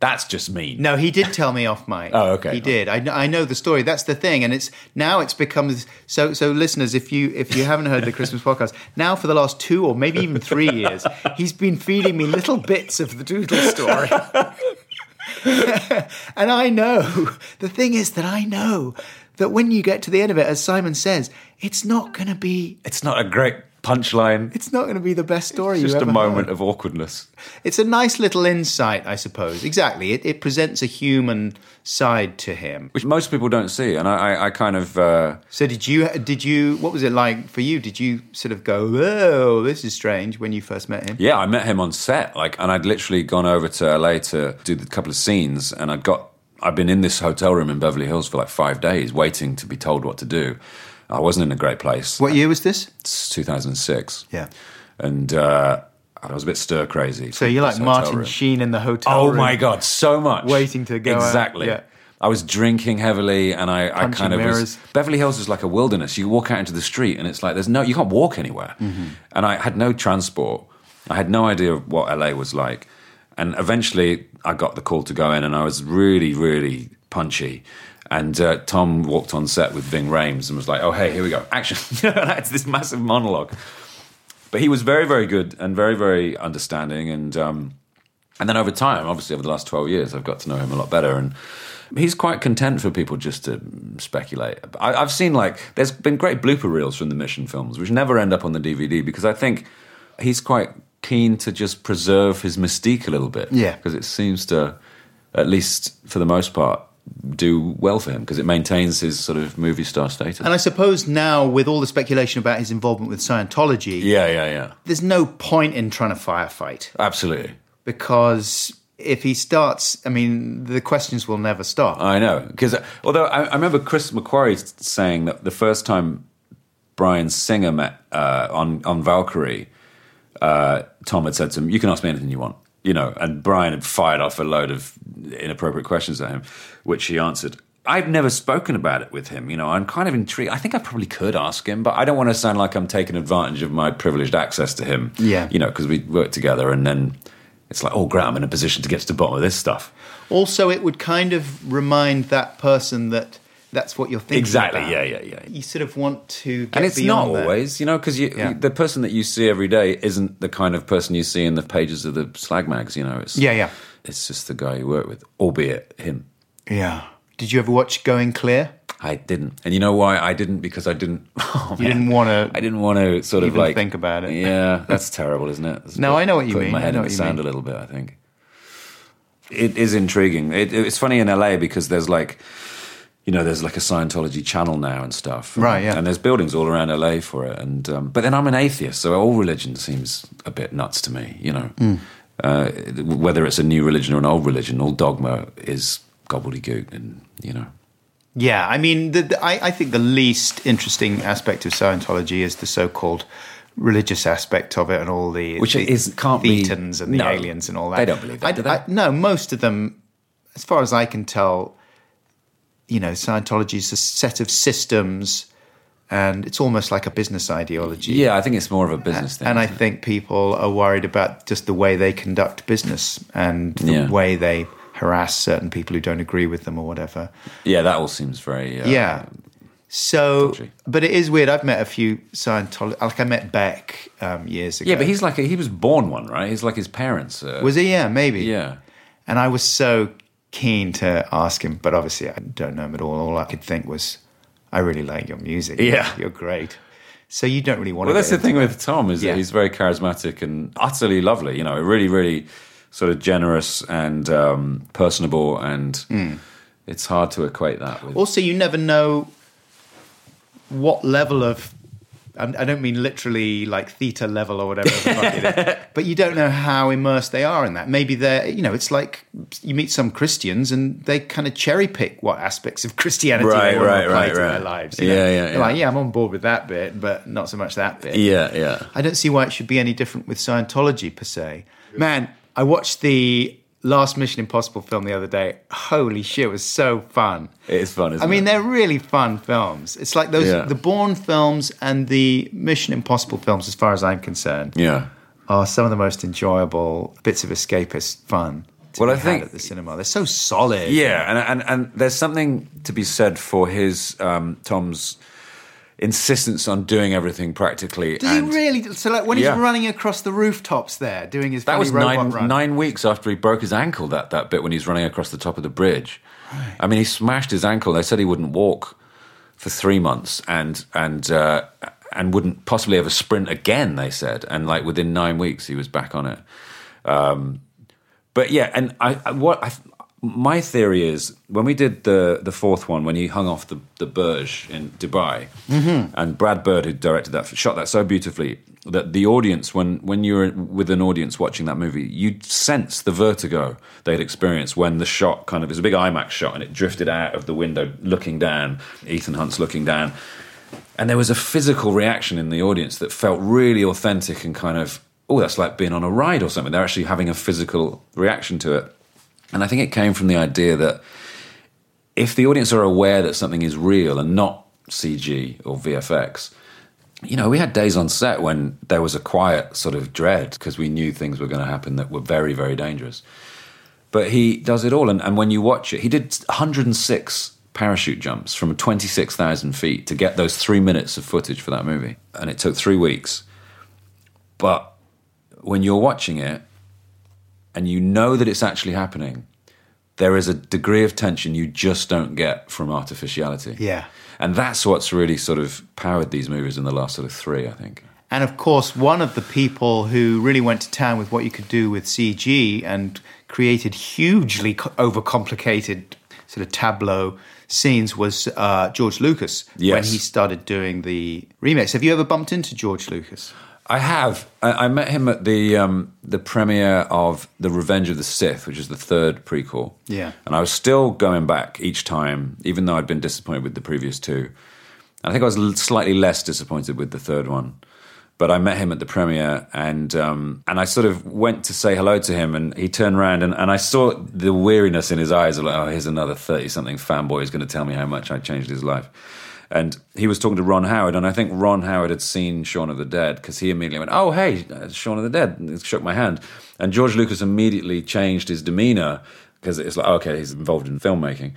That's just mean. No, he did tell me off mic. Oh, okay. He did. I, I know the story. That's the thing, and it's now it's become so. So, listeners, if you if you haven't heard the Christmas podcast, now for the last two or maybe even three years, he's been feeding me little bits of the Doodle story, and I know the thing is that I know that when you get to the end of it, as Simon says, it's not going to be. It's not a great punchline. It's not going to be the best story. It's just a moment heard. of awkwardness. It's a nice little insight, I suppose. Exactly. It, it presents a human side to him. which most people don't see. And I, I, I kind of, uh, So did you? Did you? What was it like for you? Did you sort of go, "Oh, this is strange" when you first met him? yeah, I met him on set, like, and I'd literally gone over to LA to do a couple of scenes, and I'd got, I've been in this hotel room in Beverly Hills for like five days, waiting to be told what to do. I wasn't in a great place. What year was this? It's 2006. Yeah. and uh, I was a bit stir crazy. So you're like Martin Sheen in the hotel Oh room. my god, so much Waiting to go out, Exactly. yeah. I was drinking heavily, and I, I kind of mirrors. was. Beverly Hills is like a wilderness. You walk out into the street, and it's like there's no, you can't walk anywhere. Mm-hmm. And I had no transport. I had no idea what LA was like. And eventually, I got the call to go in, and I was really, really punchy. And uh, Tom walked on set with Ving Rhames and was like, "Oh, hey, here we go, action!" it's this massive monologue. But he was very, very good and very, very understanding. And um, and then over time, obviously over the last twelve years, I've got to know him a lot better. And he's quite content for people just to speculate. I, I've seen like there's been great blooper reels from the Mission films, which never end up on the DVD because I think he's quite keen to just preserve his mystique a little bit. Yeah. because it seems to, at least for the most part. Do well for him because it maintains his sort of movie star status. And I suppose now, with all the speculation about his involvement with Scientology, yeah, yeah, yeah. there's no point in trying to firefight Absolutely. because if he starts, I mean, the questions will never stop. I know because although I, I remember Chris McQuarrie saying that the first time Bryan Singer met uh, on on Valkyrie, uh, Tom had said to him, "You can ask me anything you want," you know, and Bryan had fired off a load of inappropriate questions at him, which he answered. I've never spoken about it with him. You know, I'm kind of intrigued. I think I probably could ask him, but I don't want to sound like I'm taking advantage of my privileged access to him. Yeah. You know, because we work together and then it's like, oh, great, I'm in a position to get to the bottom of this stuff. Also, it would kind of remind that person that that's what you're thinking. Exactly. about. Yeah, yeah, yeah. You sort of want to, get and it's not that. always, you know, because Yeah. the person that you see every day isn't the kind of person you see in the pages of the slag mags. You know, it's Yeah, yeah, it's just the guy you work with, albeit him. yeah. Did you ever watch Going Clear? I didn't, and you know why I didn't? Because I didn't. Oh, You man. didn't want to. I didn't want to sort of like think about it. Yeah, that's terrible, isn't it? It's No, I know what you mean. My I head know in the sand mean. a little bit. I think it is intriguing. It, it's funny in LA because there's like. You know, there's like a Scientology channel now and stuff, Right, yeah. And there's buildings all around LA for it, and um, but then I'm an atheist, so all religion seems a bit nuts to me. You know, Hmm. uh, whether it's a new religion or an old religion, all dogma is gobbledygook, and you know, Yeah, I mean, the, the, I, I think the least interesting aspect of Scientology is the so-called religious aspect of it, and all the Which the is- can't be- Thetans and the no, aliens and all that. they don't believe that, I, do they? I- no, most of them, as far as I can tell, you know, Scientology is a set of systems, and it's almost like a business ideology. yeah, I think it's more of a business thing. And I think people are worried about just the way they conduct business and the Yeah. way they harass certain people who don't agree with them or whatever. yeah, that all seems very uh, Yeah. So, Dodgy. but it is weird. I've met a few Scientology. Like I met Beck um, years ago. Yeah, but he's like a, he was born one, right? He's like his parents. Uh, was he? Yeah, maybe. Yeah. And I was so keen to ask him, but obviously I don't know him at all. All I could think was, I really like your music. Yeah. you're great. So you don't really want Well, to. Well, that's the thing with Tom is Yeah. that he's very charismatic and utterly lovely. You know, really, really sort of generous and um, personable, and Hmm. it's hard to equate that with. Also, you never know what level of. I'm- don't mean literally like theta level or whatever, the fuck it is, but you don't know how immersed they are in that. Maybe they're, you know, it's like you meet some Christians and they kind of cherry pick what aspects of Christianity Right, they want right, to apply right, to their lives. you Yeah, know? yeah, They're yeah. Like, yeah, I'm on board with that bit, but not so much that bit. yeah, yeah. I don't see why it should be any different with Scientology per se. Man, I watched the last Mission Impossible film the other day. Holy shit, it was so fun. It is fun, isn't I mean, it? they're really fun films. It's like those Yeah. the Bourne films and the Mission Impossible films, as far as I'm concerned, Yeah. are some of the most enjoyable bits of escapist fun. To Well, I think- at the cinema, they're so solid. Yeah, and, and and there's something to be said for his um, Tom's insistence on doing everything practically. Does he really? So, like when he's Yeah. running across the rooftops there, doing his That was nine run. nine weeks after he broke his ankle. That that bit when he's running across the top of the bridge. I mean, he smashed his ankle. They said he wouldn't walk for three months, and and uh, and wouldn't possibly ever sprint again. They said, and like within nine weeks, he was back on it. Um, but yeah, and I, I what I, my theory is when we did the the fourth one, when he hung off the the Burj in Dubai, mm-hmm. and Brad Bird, who directed that, shot that so beautifully. that the audience, when when you're with an audience watching that movie, you sense the vertigo they'd experienced when the shot kind of is a big IMAX shot and it drifted out of the window, looking down. Ethan Hunt's looking down, and there was a physical reaction in the audience that felt really authentic and kind of oh, that's like being on a ride or something. They're actually having a physical reaction to it, and I think it came from the idea that if the audience are aware that something is real and not CG or VFX, you know, we had days on set when there was a quiet sort of dread because we knew things were going to happen that were very, very dangerous. But he does it all. And, and when you watch it, he did 106 parachute jumps from 26,000 feet to get those three minutes of footage for that movie. And it took three weeks. But when you're watching it and you know that it's actually happening, there is a degree of tension you just don't get from artificiality. Yeah. And that's what's really sort of powered these movies in the last sort of three, I think. And of course, one of the people who really went to town with what you could do with CG and created hugely overcomplicated sort of tableau scenes was uh, George Lucas yes. when he started doing the remakes. Have you ever bumped into George Lucas? I have. I, I met him at the um, the premiere of The Revenge of the Sith, which is the third prequel. Yeah. And I was still going back each time, even though I'd been disappointed with the previous two. And I think I was slightly less disappointed with the third one. But I met him at the premiere, and um, and I sort of went to say hello to him, and he turned around, and, and I saw the weariness in his eyes. Like, oh, here's another thirty something fanboy who's going to tell me how much I changed his life. And he was talking to Ron Howard, and I think Ron Howard had seen Shaun of the Dead because he immediately went, "Oh, hey, uh, Shaun of the Dead," and shook my hand. And George Lucas immediately changed his demeanor because it's like, okay, he's involved in filmmaking,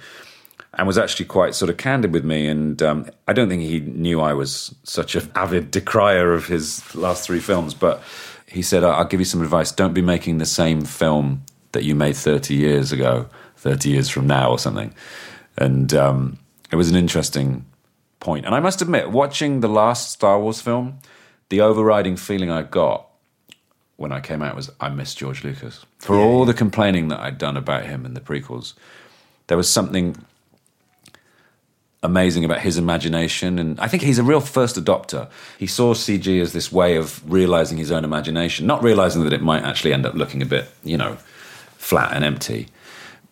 and was actually quite sort of candid with me. And um, I don't think he knew I was such an avid decrier of his last three films, but he said, "I'll give you some advice. Don't be making the same film that you made 30 years ago, 30 years from now, or something." And um, it was an interesting point. And I must admit, watching the last Star Wars film, the overriding feeling I got when I came out was I miss George Lucas. For all the complaining that I'd done about him in the prequels, there was something amazing about his imagination. And I think he's a real first adopter. He saw CG as this way of realizing his own imagination, not realizing that it might actually end up looking a bit, you know, flat and empty.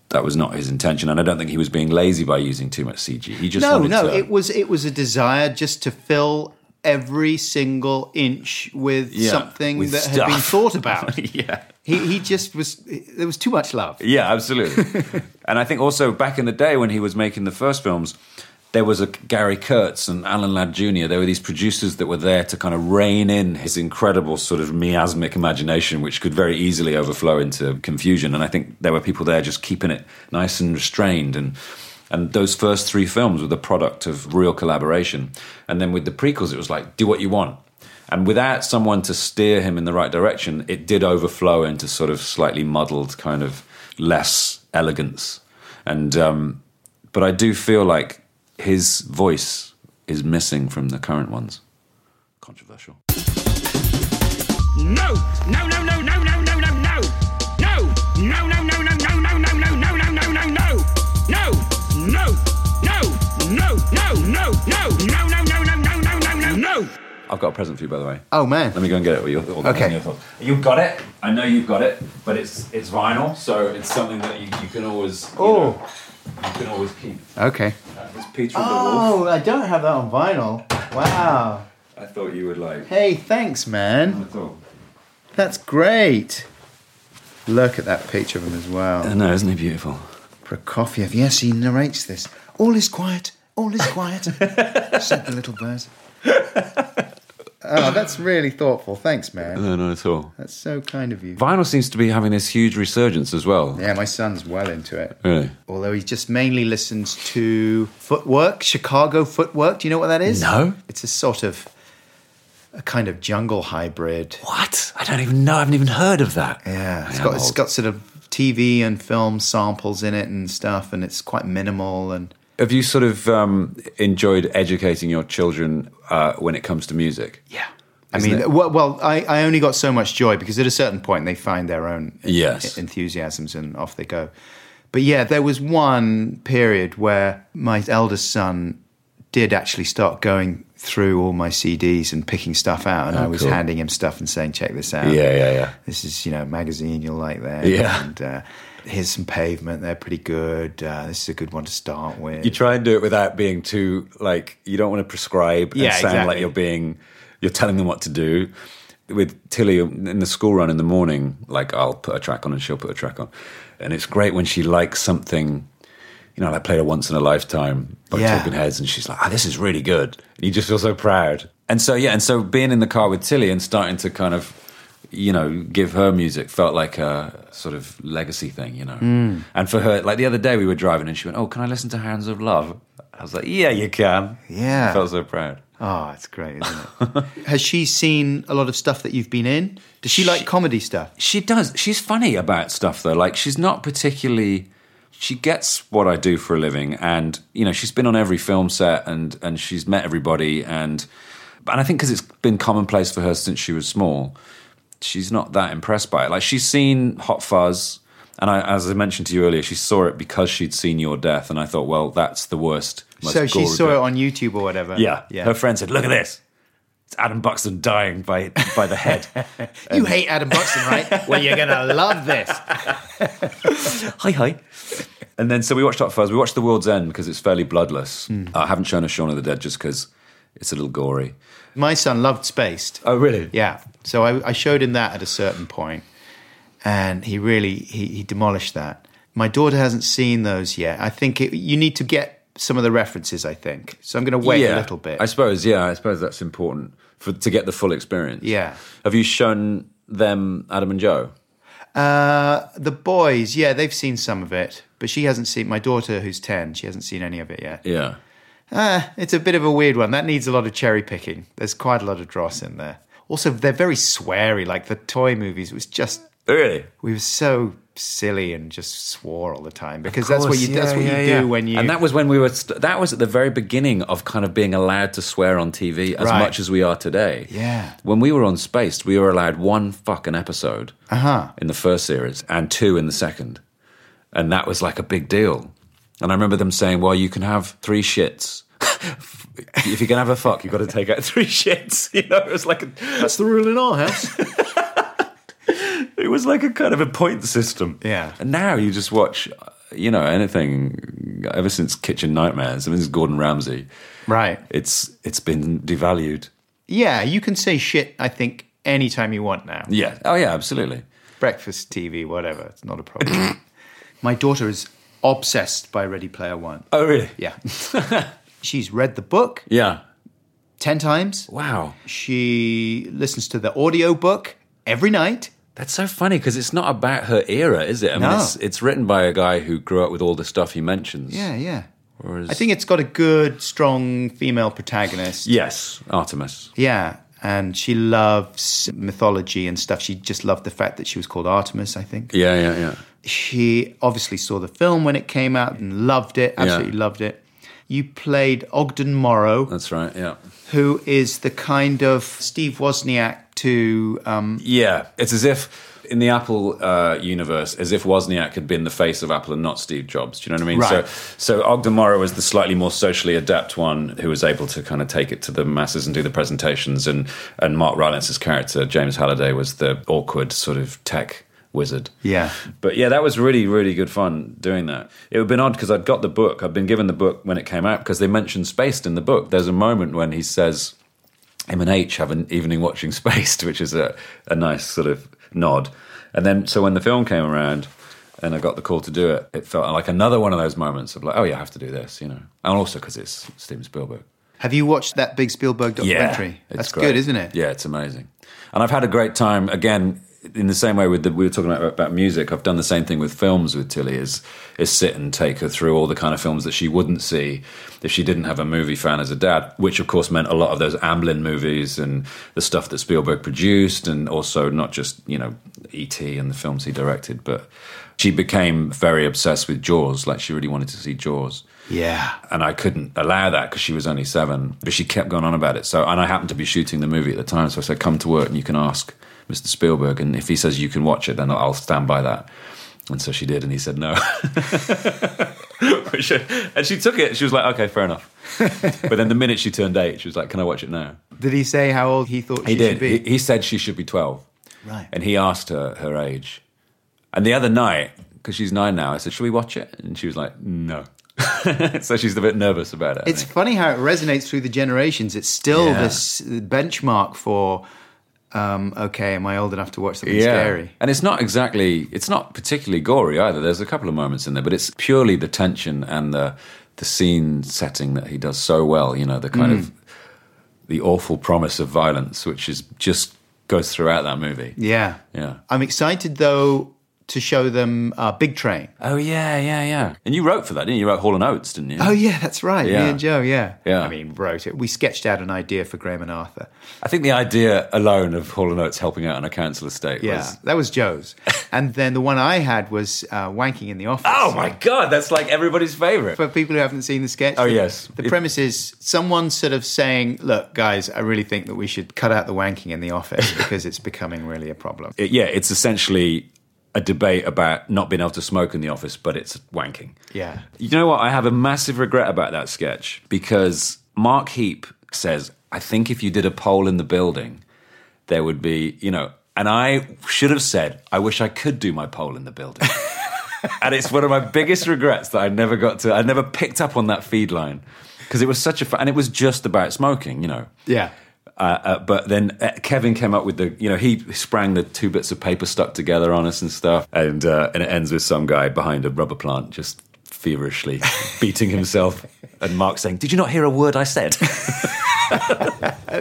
That was not his intention, and I don't think he was being lazy by using too much CG. He just No, no, to, it was it was a desire just to fill every single inch with Yeah, something with that had been thought about. yeah. he he just was there was too much love. Yeah, absolutely. and I think also back in the day when he was making the first films, there was a Gary Kurtz and Alan Ladd Jr. There were these producers that were there to kind of rein in his incredible sort of miasmic imagination, which could very easily overflow into confusion. And I think there were people there just keeping it nice and restrained and. And those first three films were the product of real collaboration. And then with the prequels, it was like, do what you want. And without someone to steer him in the right direction, it did overflow into sort of slightly muddled, kind of less elegance. And um, but I do feel like his voice is missing from the current ones. Controversial. No! No, no, no, no, no, no, no, no! No! No, no, no, no, no, no, no, no, no, no, no, no, no! No! No! No! No! No! No! No! No! No! No! No! No! No! No! No! No! I've got a present for you, by the way. Oh man. Let me go and get it. Or your, or Okay. your thoughts. You've got it. I know you've got it, but it's it's vinyl, so it's something that you, you can always you Oh. know, you can always keep. Okay. Uh, It's Peter and the Wolf. Oh, I don't have that on vinyl. Wow. I thought you would like. Hey, thanks, I man. thought. That's great. Look at that picture of him as well. I know, isn't he beautiful? Prokofiev, yes, he narrates this. All is quiet, all is quiet, said the little bird. Oh, that's really thoughtful. Thanks, man. No, not at all. That's so kind of you. Vinyl seems to be having this huge resurgence as well. Yeah, my son's well into it. Really? Although he just mainly listens to footwork, Chicago footwork. Do you know what that is? No. It's a sort of a kind of jungle hybrid. What? I don't even know. I haven't even heard of that. Yeah, it's got it's got sort of TV and film samples in it and stuff, and it's quite minimal and. Have you sort of um, enjoyed educating your children uh, when it comes to music? Yeah. I Isn't mean, it? well, well I, I only got so much joy because at a certain point they find their own Yes. enthusiasms and off they go. But yeah, there was one period where my eldest son did actually start going through all my CDs and picking stuff out, and Oh, I was cool. handing him stuff and saying, "Check this out. Yeah, yeah, yeah. This is you know magazine you'll like there. Yeah. and uh, here's some pavement. They're pretty good. Uh, this is a good one to start with. You try and do it without being too like you don't want to prescribe and Yeah, sound like you're being you're telling them what to do. With Tilly in the school run in the morning, like I'll put a track on and she'll put a track on, and it's great when she likes something. You know, I played a once in a lifetime by Yeah. Talking Heads, and she's like, "Ah, this is really good." And you just feel so proud. And so yeah, and so being in the car with Tilly and starting to kind of, you know, give her music felt like a sort of legacy thing, you know. Mm. And for her, like the other day we were driving, and she went, "Oh, can I listen to Hands of Love?" I was like, "Yeah, you can." Yeah. I felt so proud. Oh, it's great, isn't it? Has she seen a lot of stuff that you've been in? Does she like comedy stuff? She does. She's funny about stuff though. Like she's not particularly. She gets what I do for a living, and you know she's been on every film set, and and she's met everybody, and and I think because it's been commonplace for her since she was small, she's not that impressed by it. Like she's seen Hot Fuzz, and I, as I mentioned to you earlier, she saw it because she'd seen Your Death, and I thought, well, that's the worst. so she saw bit. it on YouTube or whatever. Yeah, yeah. Her friend said, "Look at this." It's Adam Buxton dying by by the head. you hate Adam Buxton, right? well, you're gonna love this. hi hi. And then so we watched Hot Fuzz. We watched The World's End because it's fairly bloodless. Hmm. I haven't shown us Shaun of the Dead just because it's a little gory. My son loved Spaced. Oh really? Yeah. So I, I showed him that at a certain point, and he really he, he demolished that. My daughter hasn't seen those yet. I think it, you need to get some of the references. I think so. I'm going to wait a little bit. I suppose. Yeah, I suppose that's important for to get the full experience. Yeah. Have you shown them Adam and Joe? Uh, the boys, yeah, they've seen some of it, but she hasn't seen. My daughter, who's ten, she hasn't seen any of it yet. Yeah. Ah, it's a bit of a weird one. That needs a lot of cherry picking. There's quite a lot of dross in there. Also, they're very sweary. Like the toy movies was just Really? we were so silly and just swore all the time because that's what you that's what you do when you And that was when we were. St- that was at the very beginning of kind of being allowed to swear on TV as Right. much as we are today. Yeah. When we were on Spaced, we were allowed one fucking episode Uh-huh. in the first series and two in the second, and that was like a big deal. And I remember them saying, "Well, you can have three shits." if you can have a fuck, you've got to take out three shits. You know, it was like a, that's the rule in our house. it was like a kind of a point system. Yeah. And now you just watch, you know, anything ever since Kitchen Nightmares. I mean, this is Gordon Ramsay. right. It's it's been devalued. Yeah, you can say shit. I think anytime you want now. Yeah. Oh yeah, absolutely. Breakfast TV, whatever. It's not a problem. My daughter is obsessed by Ready Player One. Oh really? Yeah. She's read the book Yeah. 10 times. Wow. She listens to the audio book every night. That's so funny because it's not about her era, is it? I mean, No. it's, it's written by a guy who grew up with all the stuff he mentions. Yeah, yeah. Whereas, I think it's got a good, strong female protagonist. yes, Artemis. Yeah. And she loves mythology and stuff. She just loved the fact that she was called Artemis, I think. Yeah, yeah, yeah. She obviously saw the film when it came out and loved it, absolutely loved it. You played Ogden Morrow, That's right. Yeah. who is the kind of Steve Wozniak to um, Yeah, it's as if in the Apple uh, universe, as if Wozniak had been the face of Apple and not Steve Jobs. Do you know what I mean? Right. So, so Ogden Morrow was the slightly more socially adept one who was able to kind of take it to the masses and do the presentations, and and Mark Rylance's character James Halliday was the awkward sort of tech wizard. Yeah. But yeah, that was really, really good fun doing that. It would have been odd because I'd got the book. I'd been given the book when it came out because they mentioned Spaced in the book. There's a moment when he says, him and H have an evening watching Spaced, which is a, a nice sort of nod. And then, so when the film came around and I got the call to do it, it felt like another one of those moments of like, oh yeah, I have to do this, you know. And also because it's Steven Spielberg. Have you watched that big Spielberg documentary? it's That's great. good, isn't it? Yeah, it's amazing. And I've had a great time again. In the same way with the, we were talking about, about music, I've done the same thing with films with Tilly. Is is sit and take her through all the kind of films that she wouldn't see if she didn't have a movie fan as a dad. Which of course meant a lot of those Amblin movies and the stuff that Spielberg produced, and also not just you know E.T. and the films he directed, but she became very obsessed with Jaws. Like she really wanted to see Jaws Yeah. and I couldn't allow that because she was only seven. But she kept going on about it. So, and I happened to be shooting the movie at the time, so I said, "Come to work and you can ask Mr. Spielberg, and if he says you can watch it, then I'll stand by that." And so she did, and he said no. And she took it. She was like, "Okay, fair enough." but then the minute she turned eight, she was like, "Can I watch it now?" Did he say how old he thought He she did. should be? He, he said she should be twelve. Right. And he asked her her age. And the other night, because she's nine now, I said, "Should we watch it?" And she was like, "No." so she's a bit nervous about it. It's funny how it resonates through the generations. It's still Yeah. this benchmark for, um, okay, am I old enough to watch something scary? And it's not exactly, it's not particularly gory either. There's a couple of moments in there, but it's purely the tension and the the scene setting that he does so well. You know, the kind Mm. of the awful promise of violence, which is just goes throughout that movie. Yeah. Yeah. I'm excited, though, to show them uh, Big Train. Oh yeah, yeah, yeah. And you wrote for that, didn't you? You wrote Hall and Oates, didn't you? Oh, yeah, that's right. Yeah. Me and Joe, yeah. Yeah. I mean, wrote it. We sketched out an idea for Graham and Arthur. I think the idea alone of Hall and Oates helping out on a council estate Yeah, was. that was Joe's. and then the one I had was uh, Wanking in the Office. Oh my god, that's like everybody's favorite. For people who haven't seen the sketch. Oh, the- yes. The It- premise is someone sort of saying, look, guys, I really think that we should cut out the wanking in the office because it's becoming really a problem. It- yeah, it's essentially a debate about not being able to smoke in the office, but it's wanking. Yeah. You know what? I have a massive regret about that sketch because Mark Heap says, I think if you did a poll in the building, there would be, you know, and I should have said, I wish I could do my poll in the building. and it's one of my biggest regrets that I never got to, I never picked up on that feed line because it was such a fun, and it was just about smoking, you know. Yeah. Uh, uh, but then uh, Kevin came up with the, you know, he sprang the two bits of paper stuck together on us and stuff, and uh, and it ends with some guy behind a rubber plant just feverishly beating himself, and Mark saying, "Did you not hear a word I said?"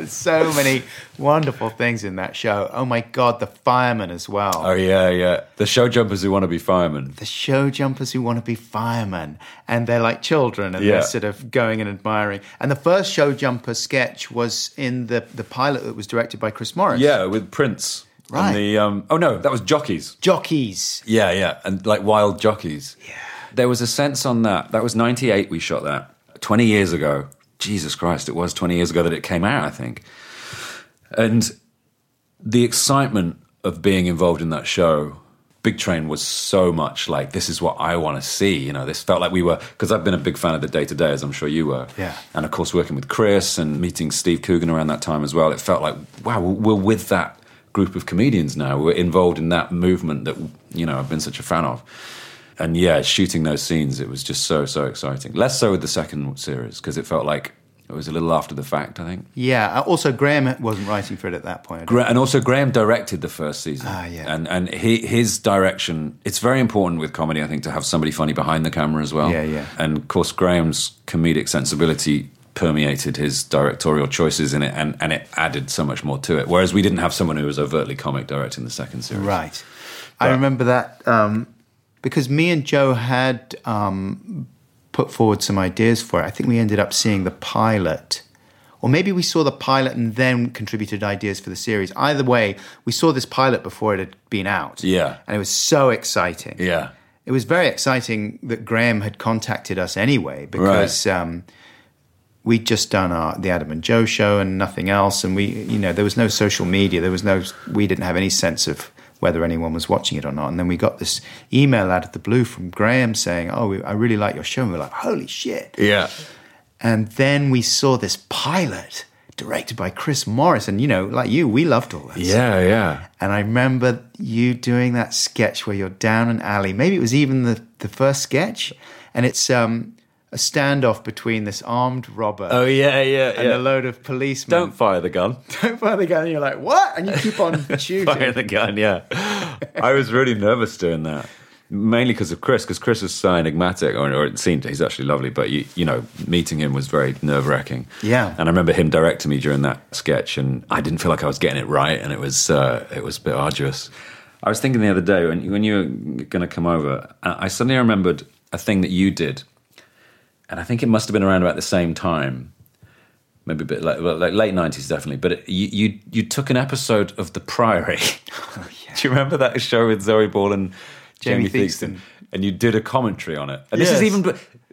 So many wonderful things in that show. Oh my God, the firemen as well. oh yeah, yeah. The show jumpers who want to be firemen. the show jumpers who want to be firemen and they're like children and Yeah. they're sort of going and admiring. And the first show jumper sketch was in the, the pilot that was directed by Chris Morris. Yeah, with Prince. Right. And the um, oh no, that was jockeys. Jockeys. Yeah, yeah, and like wild jockeys. Yeah. There was a sense on that. That was '98. We shot that 20 years ago. Jesus Christ, it was 20 years ago that it came out. I think. And the excitement of being involved in that show, Big Train was so much like this is what I want to see. You know, this felt like we were because I've been a big fan of the Day Today, as I'm sure you were. Yeah. And of course, working with Chris and meeting Steve Coogan around that time as well, it felt like wow, we're with that group of comedians now. We're involved in that movement that you know I've been such a fan of. And yeah, shooting those scenes, it was just so so exciting. Less so with the second series because it felt like it was a little after the fact. I think. Yeah. Uh, Also, Graham wasn't writing for it at that point. Gra- and also Graham directed the first season. Ah, yeah. And and he, his direction. It's very important with comedy, I think, to have somebody funny behind the camera as well. Yeah, yeah. And of course, Graham's comedic sensibility permeated his directorial choices in it, and and it added so much more to it. Whereas we didn't have someone who was overtly comic directing the second series. Right. I remember that um, because me and Joe had um, put forward some ideas for it. I think we ended up seeing the pilot. Or maybe we saw the pilot and then contributed ideas for the series. Either way, we saw this pilot before it had been out. Yeah. And it was so exciting. Yeah. It was very exciting that Graham had contacted us anyway because um, we'd just done our the Adam and Joe show and nothing else, and we you know there was no social media, there was no we didn't have any sense of whether anyone was watching it or not, and then we got this email out of the blue from Graham saying, "Oh, we, I really like your show," and we we're like, "Holy shit!" Yeah. And then we saw this pilot directed by Chris Morris, and you know, like you, we loved all this. Yeah. Yeah. And I remember you doing that sketch where you're down an alley. Maybe it was even the, the first sketch. And it's um, a standoff between this armed robber Oh yeah. Yeah. and yeah. a load of policemen. Don't fire the gun. Don't fire the gun. And you're like, what? And you keep on shooting. Fire the gun, yeah. I was really nervous doing that. Mainly because of Chris, because Chris is so enigmatic, or, or it seemed he's actually lovely, but you, you know, meeting him was very nerve wracking. Yeah. and I remember him directing me during that sketch, and I didn't feel like I was getting it right, and it was uh, it was a bit arduous. I was thinking the other day when when you were going to come over, I suddenly remembered a thing that you did, and I think it must have been around about the same time maybe a bit like, well, like late nineties, definitely. But it, you, you you took an episode of The Priory. Do you remember that show with Zoe Ball and Jamie Jamie, Theakston? And you did a commentary on it. And this is even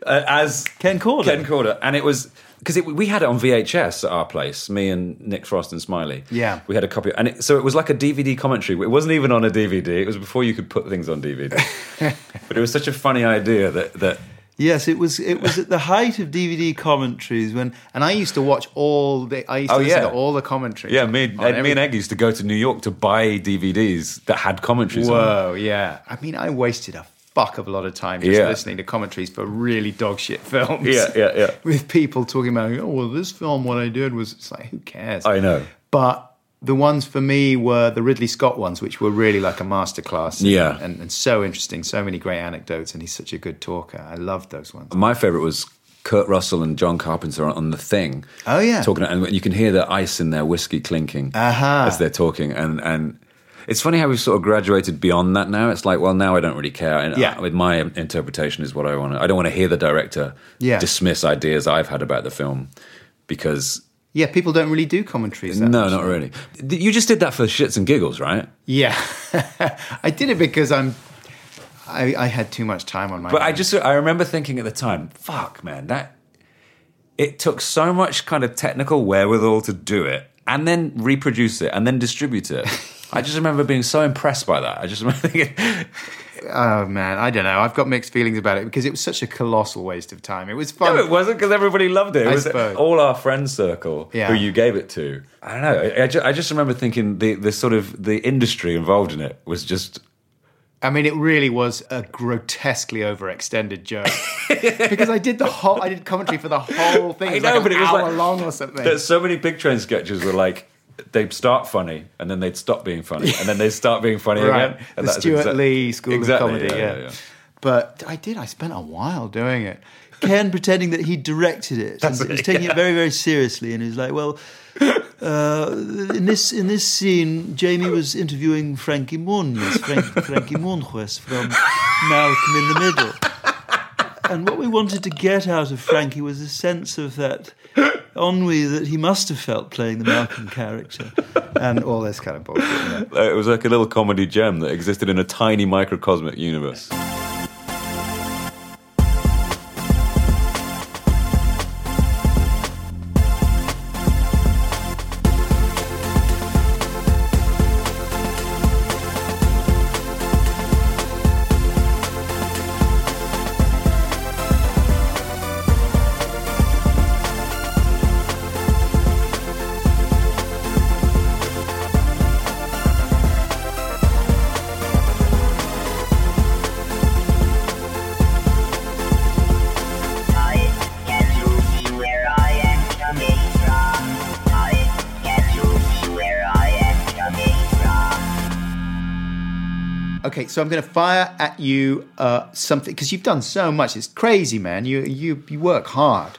uh, as Ken Korda. Ken Korda, and it was because we had it on VHS at our place. Me and Nick Frost and Smiley. Yeah. we had a copy, and it, so it was like a DVD commentary. It wasn't even on a DVD. It was before you could put things on DVD. but it was such a funny idea that that Yes, it was. It was at the height of DVD commentaries when And I used to watch all the. I used to Oh, listen yeah. to all the commentaries. yeah, me, and, every- me and Egg used to go to New York to buy DVDs that had commentaries. Whoa, yeah. I mean, I wasted a fuck of a lot of time just Yeah. listening to commentaries for really dog shit films. Yeah, yeah, yeah. With people talking about, oh, well, this film, what I did was, it's like, who cares? I know. But the ones for me were the Ridley Scott ones, which were really like a masterclass. Yeah. And, and so interesting, so many great anecdotes, and he's such a good talker. I loved those ones. My favorite was Kurt Russell and John Carpenter on, the thing. Oh, yeah. talking, and you can hear the ice in their whiskey clinking Aha. as they're talking, and and. It's funny how we've sort of graduated beyond that now. It's like, well, now I don't really care. And Yeah. uh, with my interpretation is what I want. to I don't want to hear the director Yeah. dismiss ideas I've had about the film because Yeah, people don't really do commentaries. no, much. not really. You just did that for shits and giggles, right? Yeah. I did it because I'm. I, I had too much time on my But I just I remember thinking at the time, fuck, man, that it took so much kind of technical wherewithal to do it and then reproduce it and then distribute it. I just remember being so impressed by that. I just remember thinking, Oh man, I don't know. I've got mixed feelings about it because it was such a colossal waste of time. It was fun. no, it wasn't because everybody loved it. It I was suppose. all our friend circle Yeah. who you gave it to. I don't know. I, I, just, I just remember thinking the, the sort of the industry involved in it was just I mean, it really was a grotesquely overextended joke because I did the whole. I did commentary for the whole thing. I It was know, like but it was hour like long or something. There's so many Big Train sketches were like they'd start funny and then they'd stop being funny and then they'd start being funny right, again. And the that's Stewart exa- Lee School Exactly, of Comedy. yeah, Yeah, yeah, yeah. but I did. I spent a while doing it. Ken pretending that he directed it and was taking it very, very seriously, and he was like, "Well, uh, in this in this scene, Jamie was interviewing Frankie Muniz, Frank, Frankie Muniz from Malcolm in the Middle, and what we wanted to get out of Frankie was a sense of that ennui that he must have felt playing the Malcolm character." and all this kind of bullshit. yeah. It was like a little comedy gem that existed in a tiny microcosmic universe. So I'm going to fire at you uh, something because you've done so much. It's crazy, man. You you you work hard,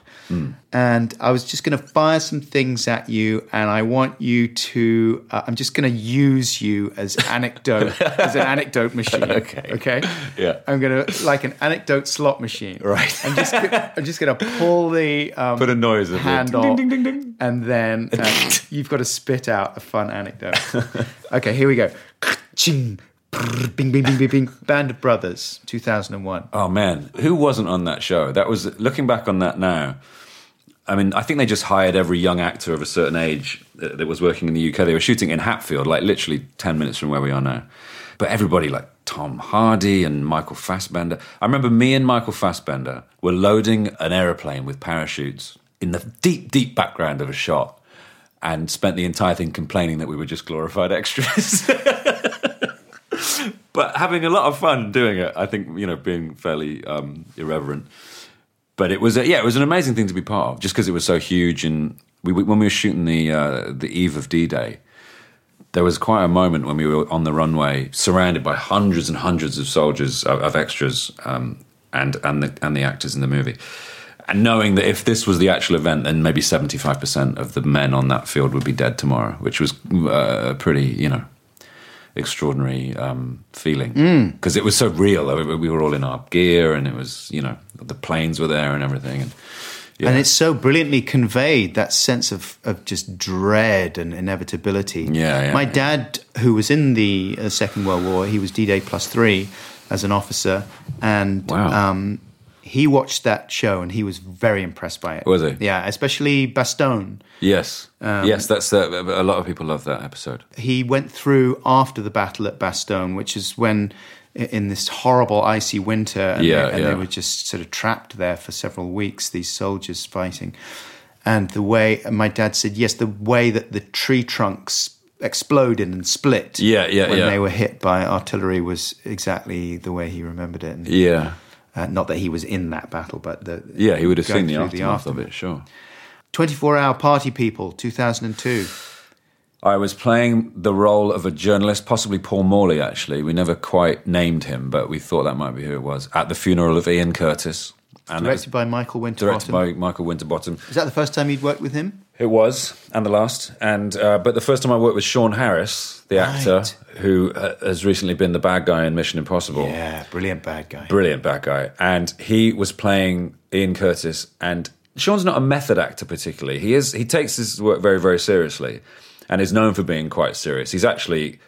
and I was just going to fire some things at you, and I want you to. Uh, I'm just going to use you as anecdote as an anecdote machine. Okay. Okay. Yeah. I'm going to like an anecdote slot machine. Right. I'm just gonna, I'm just going to pull the um, Put a noise handle, Ding, ding, ding, and then uh, you've got to spit out a fun anecdote. okay, here we go. Ching, Bing, bing, bing, bing, bing. Band of Brothers, 2001. Oh man, who wasn't on that show? That was looking back on that now. I mean, I think they just hired every young actor of a certain age that, that was working in the UK. They were shooting in Hatfield, like literally ten minutes from where we are now. But everybody, like Tom Hardy and Michael Fassbender. I remember me and Michael Fassbender were loading an aeroplane with parachutes in the deep, deep background of a shot, and spent the entire thing complaining that we were just glorified extras. but having a lot of fun doing it. I think you know, being fairly um, irreverent. But it was a, yeah, it was an amazing thing to be part of, just because it was so huge. And we, when we were shooting the uh, the eve of D Day, there was quite a moment when we were on the runway, surrounded by hundreds and hundreds of soldiers of, of extras um, and and the and the actors in the movie. And knowing that if this was the actual event, then maybe seventy five percent of the men on that field would be dead tomorrow, which was uh, pretty, you know, extraordinary um, feeling because it was so real. We were all in our gear, and it was you know the planes were there and everything. And yeah, And it's so brilliantly conveyed that sense of, of just dread and inevitability. Yeah, yeah, My dad, who was in the uh, Second World War, he was D Day plus three as an officer. And Wow. um, he watched that show and he was very impressed by it. Was he? Yeah, especially Bastogne. Yes, Um, yes, that's uh, a lot of people love that episode. He went through after the battle at Bastogne, which is when in this horrible icy winter, and, Yeah, they, and they were just sort of trapped there for several weeks. These soldiers fighting, and the way and my dad said, yes, the way that the tree trunks exploded and split. Yeah, yeah, when yeah. they were hit by artillery was exactly the way he remembered it. And, Yeah, uh, not that he was in that battle, but the yeah, he would have seen the through aftermath of it. Sure. 24 Hour Party People, 2002. I was playing the role of a journalist, possibly Paul Morley. Actually, we never quite named him, but we thought that might be who it was. At the funeral of Ian Curtis, and Directed by Michael Winterbottom. directed by Michael Winterbottom. Is that the first time you'd worked with him? It was, and the last, and uh, but the first time I worked with Sean Harris, the actor Right. who uh, has recently been the bad guy in Mission Impossible. Yeah, brilliant bad guy. brilliant bad guy, and he was playing Ian Curtis. And Sean's not a method actor particularly. He is. He takes his work very, very seriously, and is known for being quite serious. He's actually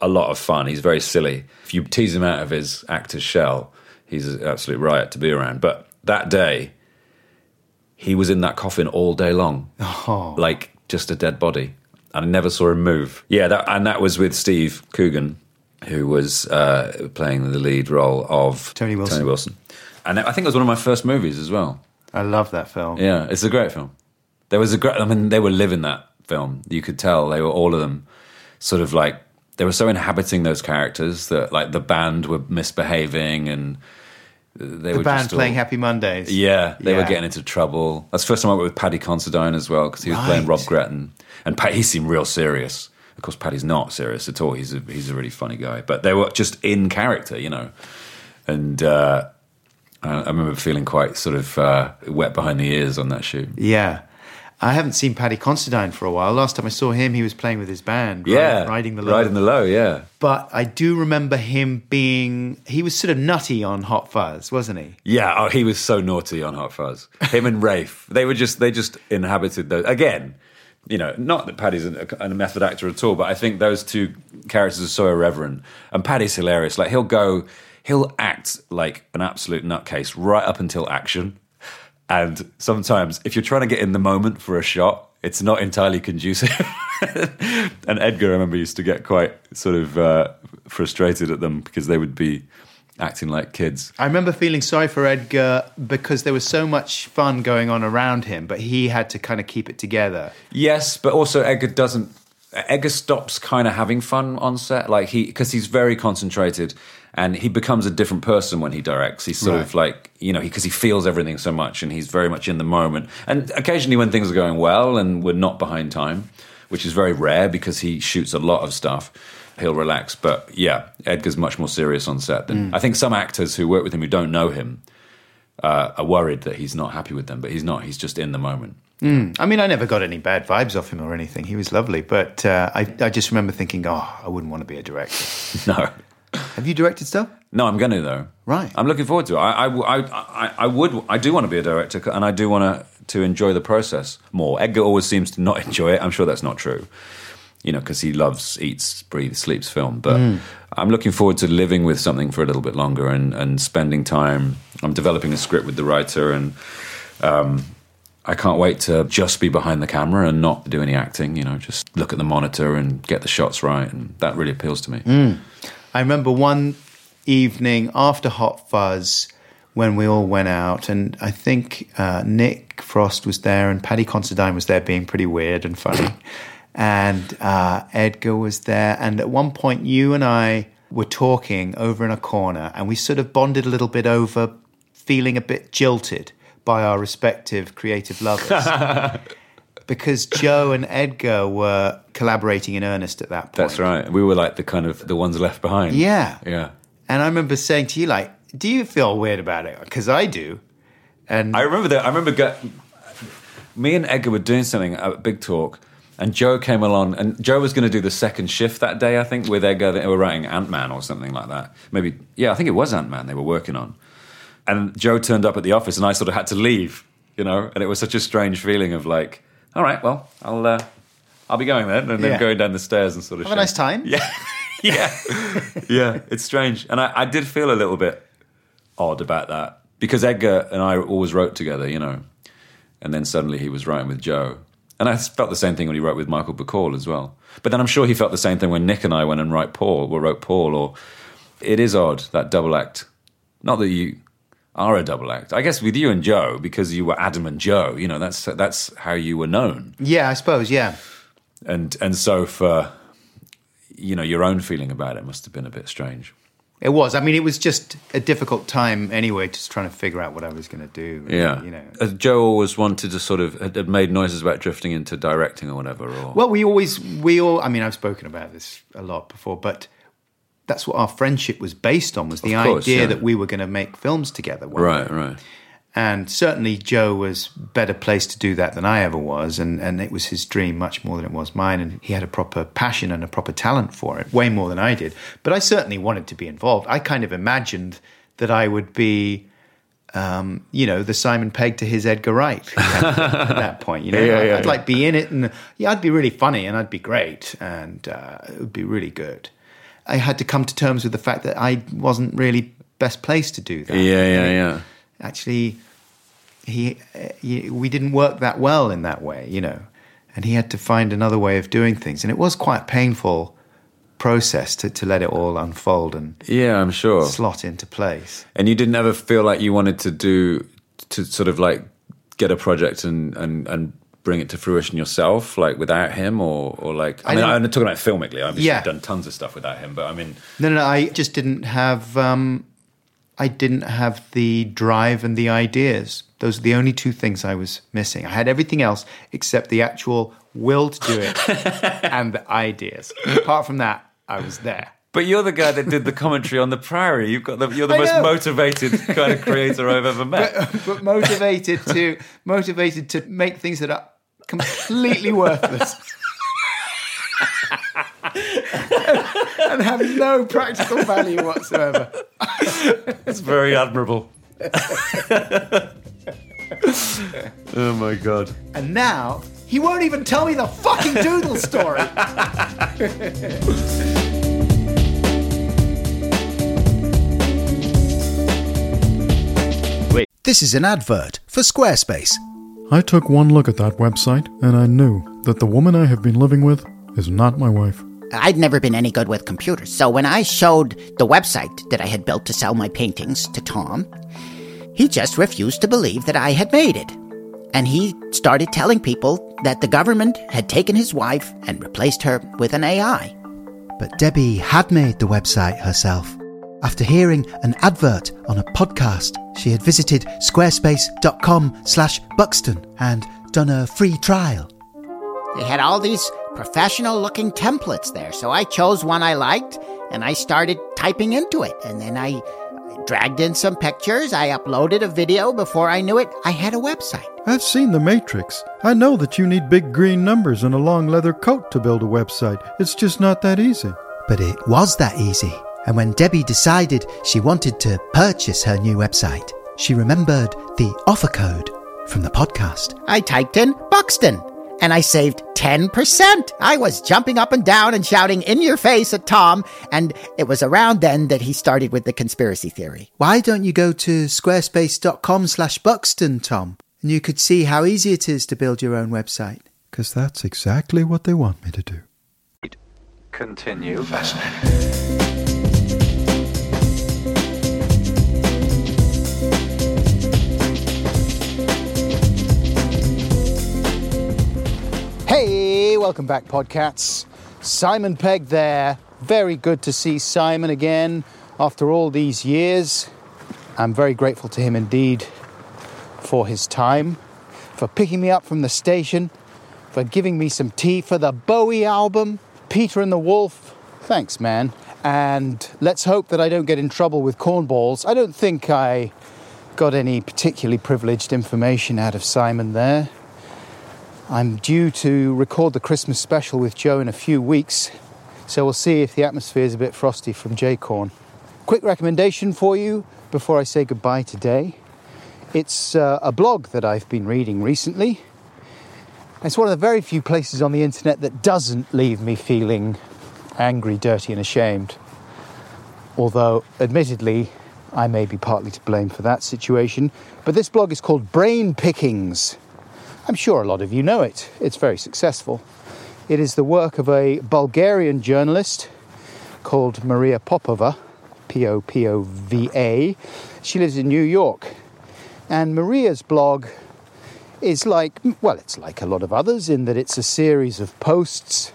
a lot of fun. He's very silly. If you tease him out of his actor's shell, he's an absolute riot to be around. But that day, he was in that coffin all day long, like just a dead body, and I never saw him move. Yeah, that, and that was with Steve Coogan, who was uh, playing the lead role of Tony Wilson. Tony Wilson, and I think it was one of my first movies as well. I love that film. Yeah, it's a great film. There was a great. I mean, they were living that film. You could tell they were all of them, sort of like they were so inhabiting those characters that like the band were misbehaving and they The were band just all- playing Happy Mondays. yeah, they were getting into trouble. That's the first time I worked with Paddy Considine as well because he was playing Rob Gretton, and Pat, he seemed real serious. Of course, Paddy's not serious at all. He's a, he's a really funny guy, but they were just in character, you know. And uh, I, I remember feeling quite sort of uh, wet behind the ears on that shoot. Yeah. I haven't seen Paddy Considine for a while. Last time I saw him, he was playing with his band. Yeah, Riding the low. riding the low. Yeah, But I do remember him being, he was sort of nutty on Hot Fuzz, wasn't he? yeah. Oh, he was so naughty on Hot Fuzz. Him and Rafe, they were just they just inhabited those again. You know, not that Paddy's a, a method actor at all, but I think those two characters are so irreverent. And Paddy's hilarious. Like he'll go, he'll act like an absolute nutcase right up until action. And sometimes, if you're trying to get in the moment for a shot, it's not entirely conducive. and Edgar, I remember, used to get quite sort of uh, frustrated at them because they would be acting like kids. I remember feeling sorry for Edgar because there was so much fun going on around him, but he had to kind of keep it together. Yes, but also Edgar doesn't. Edgar stops kind of having fun on set, like he because he's very concentrated and he becomes a different person when he directs. He's sort of like you know because he, feels everything so much and he's very much in the moment. And occasionally when things are going well and we're not behind time, which is very rare because he shoots a lot of stuff, he'll relax. But yeah, Edgar's much more serious on set than I think some actors who work with him who don't know him uh, are worried that he's not happy with them, but he's not. He's just in the moment. I mean, I never got any bad vibes off him or anything. He was lovely, but uh, I, I just remember thinking, oh, I wouldn't want to be a director. No. Have you directed stuff? No, I'm going to though. Right. I'm looking forward to it. I, I, I, I, would. I do want to be a director, and I do want to to enjoy the process more. Edgar always seems to not enjoy it. I'm sure that's not true. You know, because he loves, eats, breathes, sleeps film. But I'm looking forward to living with something for a little bit longer and and spending time. I'm developing a script with the writer, and um, I can't wait to just be behind the camera and not do any acting. You know, just look at the monitor and get the shots right, and that really appeals to me. I remember one evening after Hot Fuzz when we all went out, and I think uh, Nick Frost was there and Paddy Considine was there being pretty weird and funny. and uh, Edgar was there. And at one point, you and I were talking over in a corner, and we sort of bonded a little bit over feeling a bit jilted by our respective creative lovers. because Joe and Edgar were collaborating in earnest at that point. That's right. We were like the kind of the ones left behind. Yeah. Yeah. And I remember saying to you, like, do you feel weird about it? Because I do. And I remember that. I remember go, me and Edgar were doing something at a Big Talk, and Joe came along, and Joe was going to do the second shift that day, I think, with Edgar. They were writing Ant Man or something like that. Maybe, yeah, I think it was Ant Man they were working on. And Joe turned up at the office, and I sort of had to leave, you know. And it was such a strange feeling of like, all right, well, I'll uh, I'll be going then, and then Yeah. going down the stairs and sort of have a nice time. Yeah, yeah, yeah. It's strange, and I, I did feel a little bit odd about that because Edgar and I always wrote together, you know, and then suddenly he was writing with Joe. And I felt the same thing when he wrote with Michael Bacall as well. But then I'm sure he felt the same thing when Nick and I went and write Paul, or wrote Paul, or it is odd that double act. Not that you are a double act. I guess with you and Joe, because you were Adam and Joe, you know, that's that's how you were known. Yeah, I suppose. Yeah. And and so for you know, your own feeling about it must have been a bit strange. It was. I mean, it was just a difficult time anyway, just trying to figure out what I was going to do. Yeah. You know. Uh, Joe always wanted to sort of had had made noises about drifting into directing or whatever or Well, we always, we all, I mean, I've spoken about this a lot before, but that's what our friendship was based on, was the course, idea yeah. that we were going to make films together. Right, day. right. And certainly Joe was better placed to do that than I ever was. And, and it was his dream much more than it was mine. And he had a proper passion and a proper talent for it, way more than I did. But I certainly wanted to be involved. I kind of imagined that I would be, um, you know, the Simon Pegg to his Edgar Wright at that point. You know, Yeah, yeah, I'd yeah. like be in it. And yeah, I'd be really funny and I'd be great. And uh, it would be really good. I had to come to terms with the fact that I wasn't really best placed to do that. Yeah, yeah, yeah. Actually, he, he we didn't work that well in that way, you know, and he had to find another way of doing things, and it was quite a painful process to, to let it all unfold and Yeah, I'm sure. slot into place. And you didn't ever feel like you wanted to do to sort of like get a project and and and bring it to fruition yourself, like without him, or or like I, I mean, I'm talking about filmically. I've Yeah. done tons of stuff without him, but I mean, No, no, no. I just didn't have. Um, I didn't have the drive and the ideas. Those are the only two things I was missing. I had everything else except the actual will to do it and the ideas. Apart from that, I was there. But you're the guy that did the commentary on the Priory. You've got the you're the I most know. motivated kind of creator I've ever met. but motivated to motivated to make things that are completely worthless and have no practical value whatsoever. It's very admirable. oh my god. And now he won't even tell me the fucking doodle story. This is an advert for Squarespace. I took one look at that website and I knew that the woman I have been living with is not my wife. I'd never been any good with computers, so when I showed the website that I had built to sell my paintings to Tom, he just refused to believe that I had made it. And he started telling people that the government had taken his wife and replaced her with an AI. But Debbie had made the website herself. After hearing an advert on a podcast, she had visited squarespace.com slash Buxton and done a free trial. They had all these professional looking templates there, so I chose one I liked and I started typing into it. And then I dragged in some pictures, I uploaded a video. Before I knew it, I had a website. I've seen The Matrix. I know that you need big green numbers and a long leather coat to build a website. It's just not that easy. But it was that easy. And when Debbie decided she wanted to purchase her new website, she remembered the offer code from the podcast. I typed in Buxton and I saved 10%. I was jumping up and down and shouting in your face at Tom, and it was around then that he started with the conspiracy theory. Why don't you go to squarespace.com slash Buxton, Tom? And you could see how easy it is to build your own website. Because that's exactly what they want me to do. Continue. Fascinating. Welcome back, Podcats. Simon Pegg there. Very good to see Simon again after all these years. I'm very grateful to him indeed for his time, for picking me up from the station, for giving me some tea for the Bowie album, Peter and the Wolf. Thanks, man. And let's hope that I don't get in trouble with cornballs. I don't think I got any particularly privileged information out of Simon there. I'm due to record the Christmas special with Joe in a few weeks, so we'll see if the atmosphere is a bit frosty from J Corn. Quick recommendation for you before I say goodbye today. It's uh, a blog that I've been reading recently. It's one of the very few places on the internet that doesn't leave me feeling angry, dirty, and ashamed. Although, admittedly, I may be partly to blame for that situation. But this blog is called Brain Pickings. I'm sure a lot of you know it. It's very successful. It is the work of a Bulgarian journalist called Maria Popova, P O P O V A. She lives in New York. And Maria's blog is like, well, it's like a lot of others in that it's a series of posts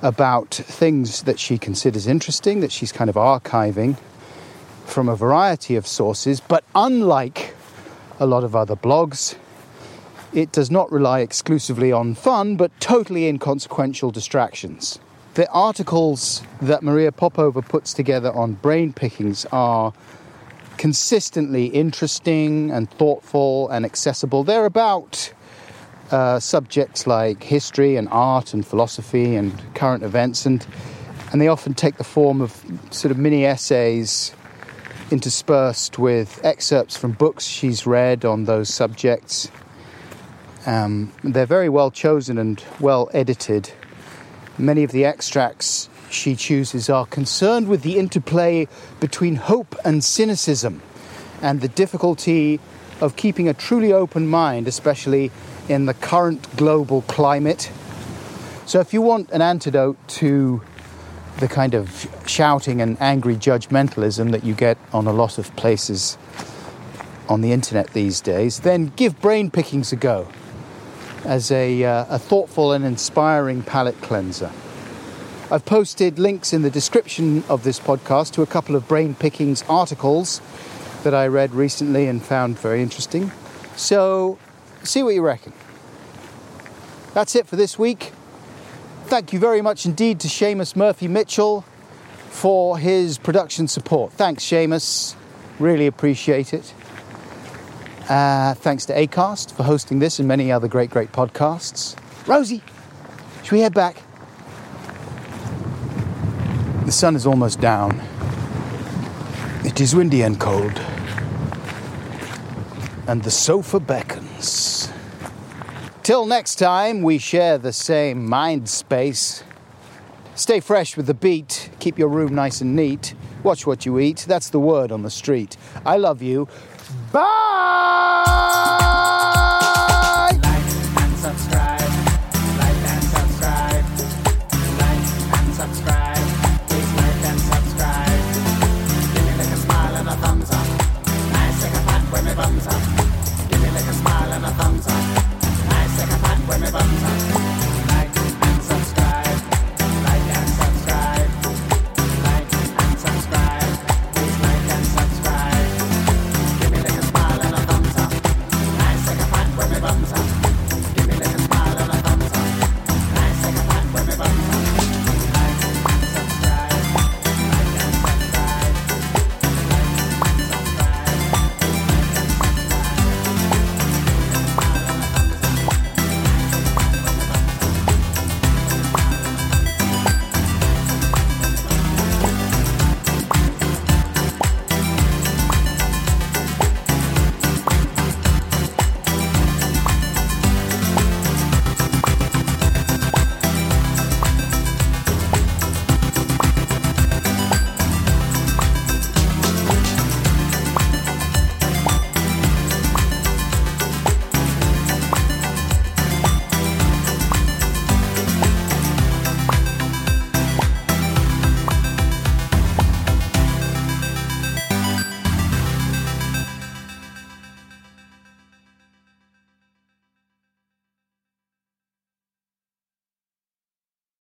about things that she considers interesting, that she's kind of archiving from a variety of sources. But unlike a lot of other blogs, it does not rely exclusively on fun, but totally inconsequential distractions. The articles that Maria Popova puts together on brain pickings are consistently interesting and thoughtful and accessible. They're about uh, subjects like history and art and philosophy and current events, and and they often take the form of sort of mini essays interspersed with excerpts from books she's read on those subjects. Um, they're very well chosen and well edited. Many of the extracts she chooses are concerned with the interplay between hope and cynicism and the difficulty of keeping a truly open mind, especially in the current global climate. So, if you want an antidote to the kind of shouting and angry judgmentalism that you get on a lot of places on the internet these days, then give brain pickings a go as a, uh, a thoughtful and inspiring palate cleanser. I've posted links in the description of this podcast to a couple of brain pickings articles that I read recently and found very interesting. So, see what you reckon. That's it for this week. Thank you very much indeed to Seamus Murphy Mitchell for his production support. Thanks, Seamus. Really appreciate it. Uh, thanks to ACAST for hosting this and many other great, great podcasts. Rosie, should we head back? The sun is almost down. It is windy and cold. And the sofa beckons. Till next time, we share the same mind space. Stay fresh with the beat. Keep your room nice and neat. Watch what you eat. That's the word on the street. I love you. Bye!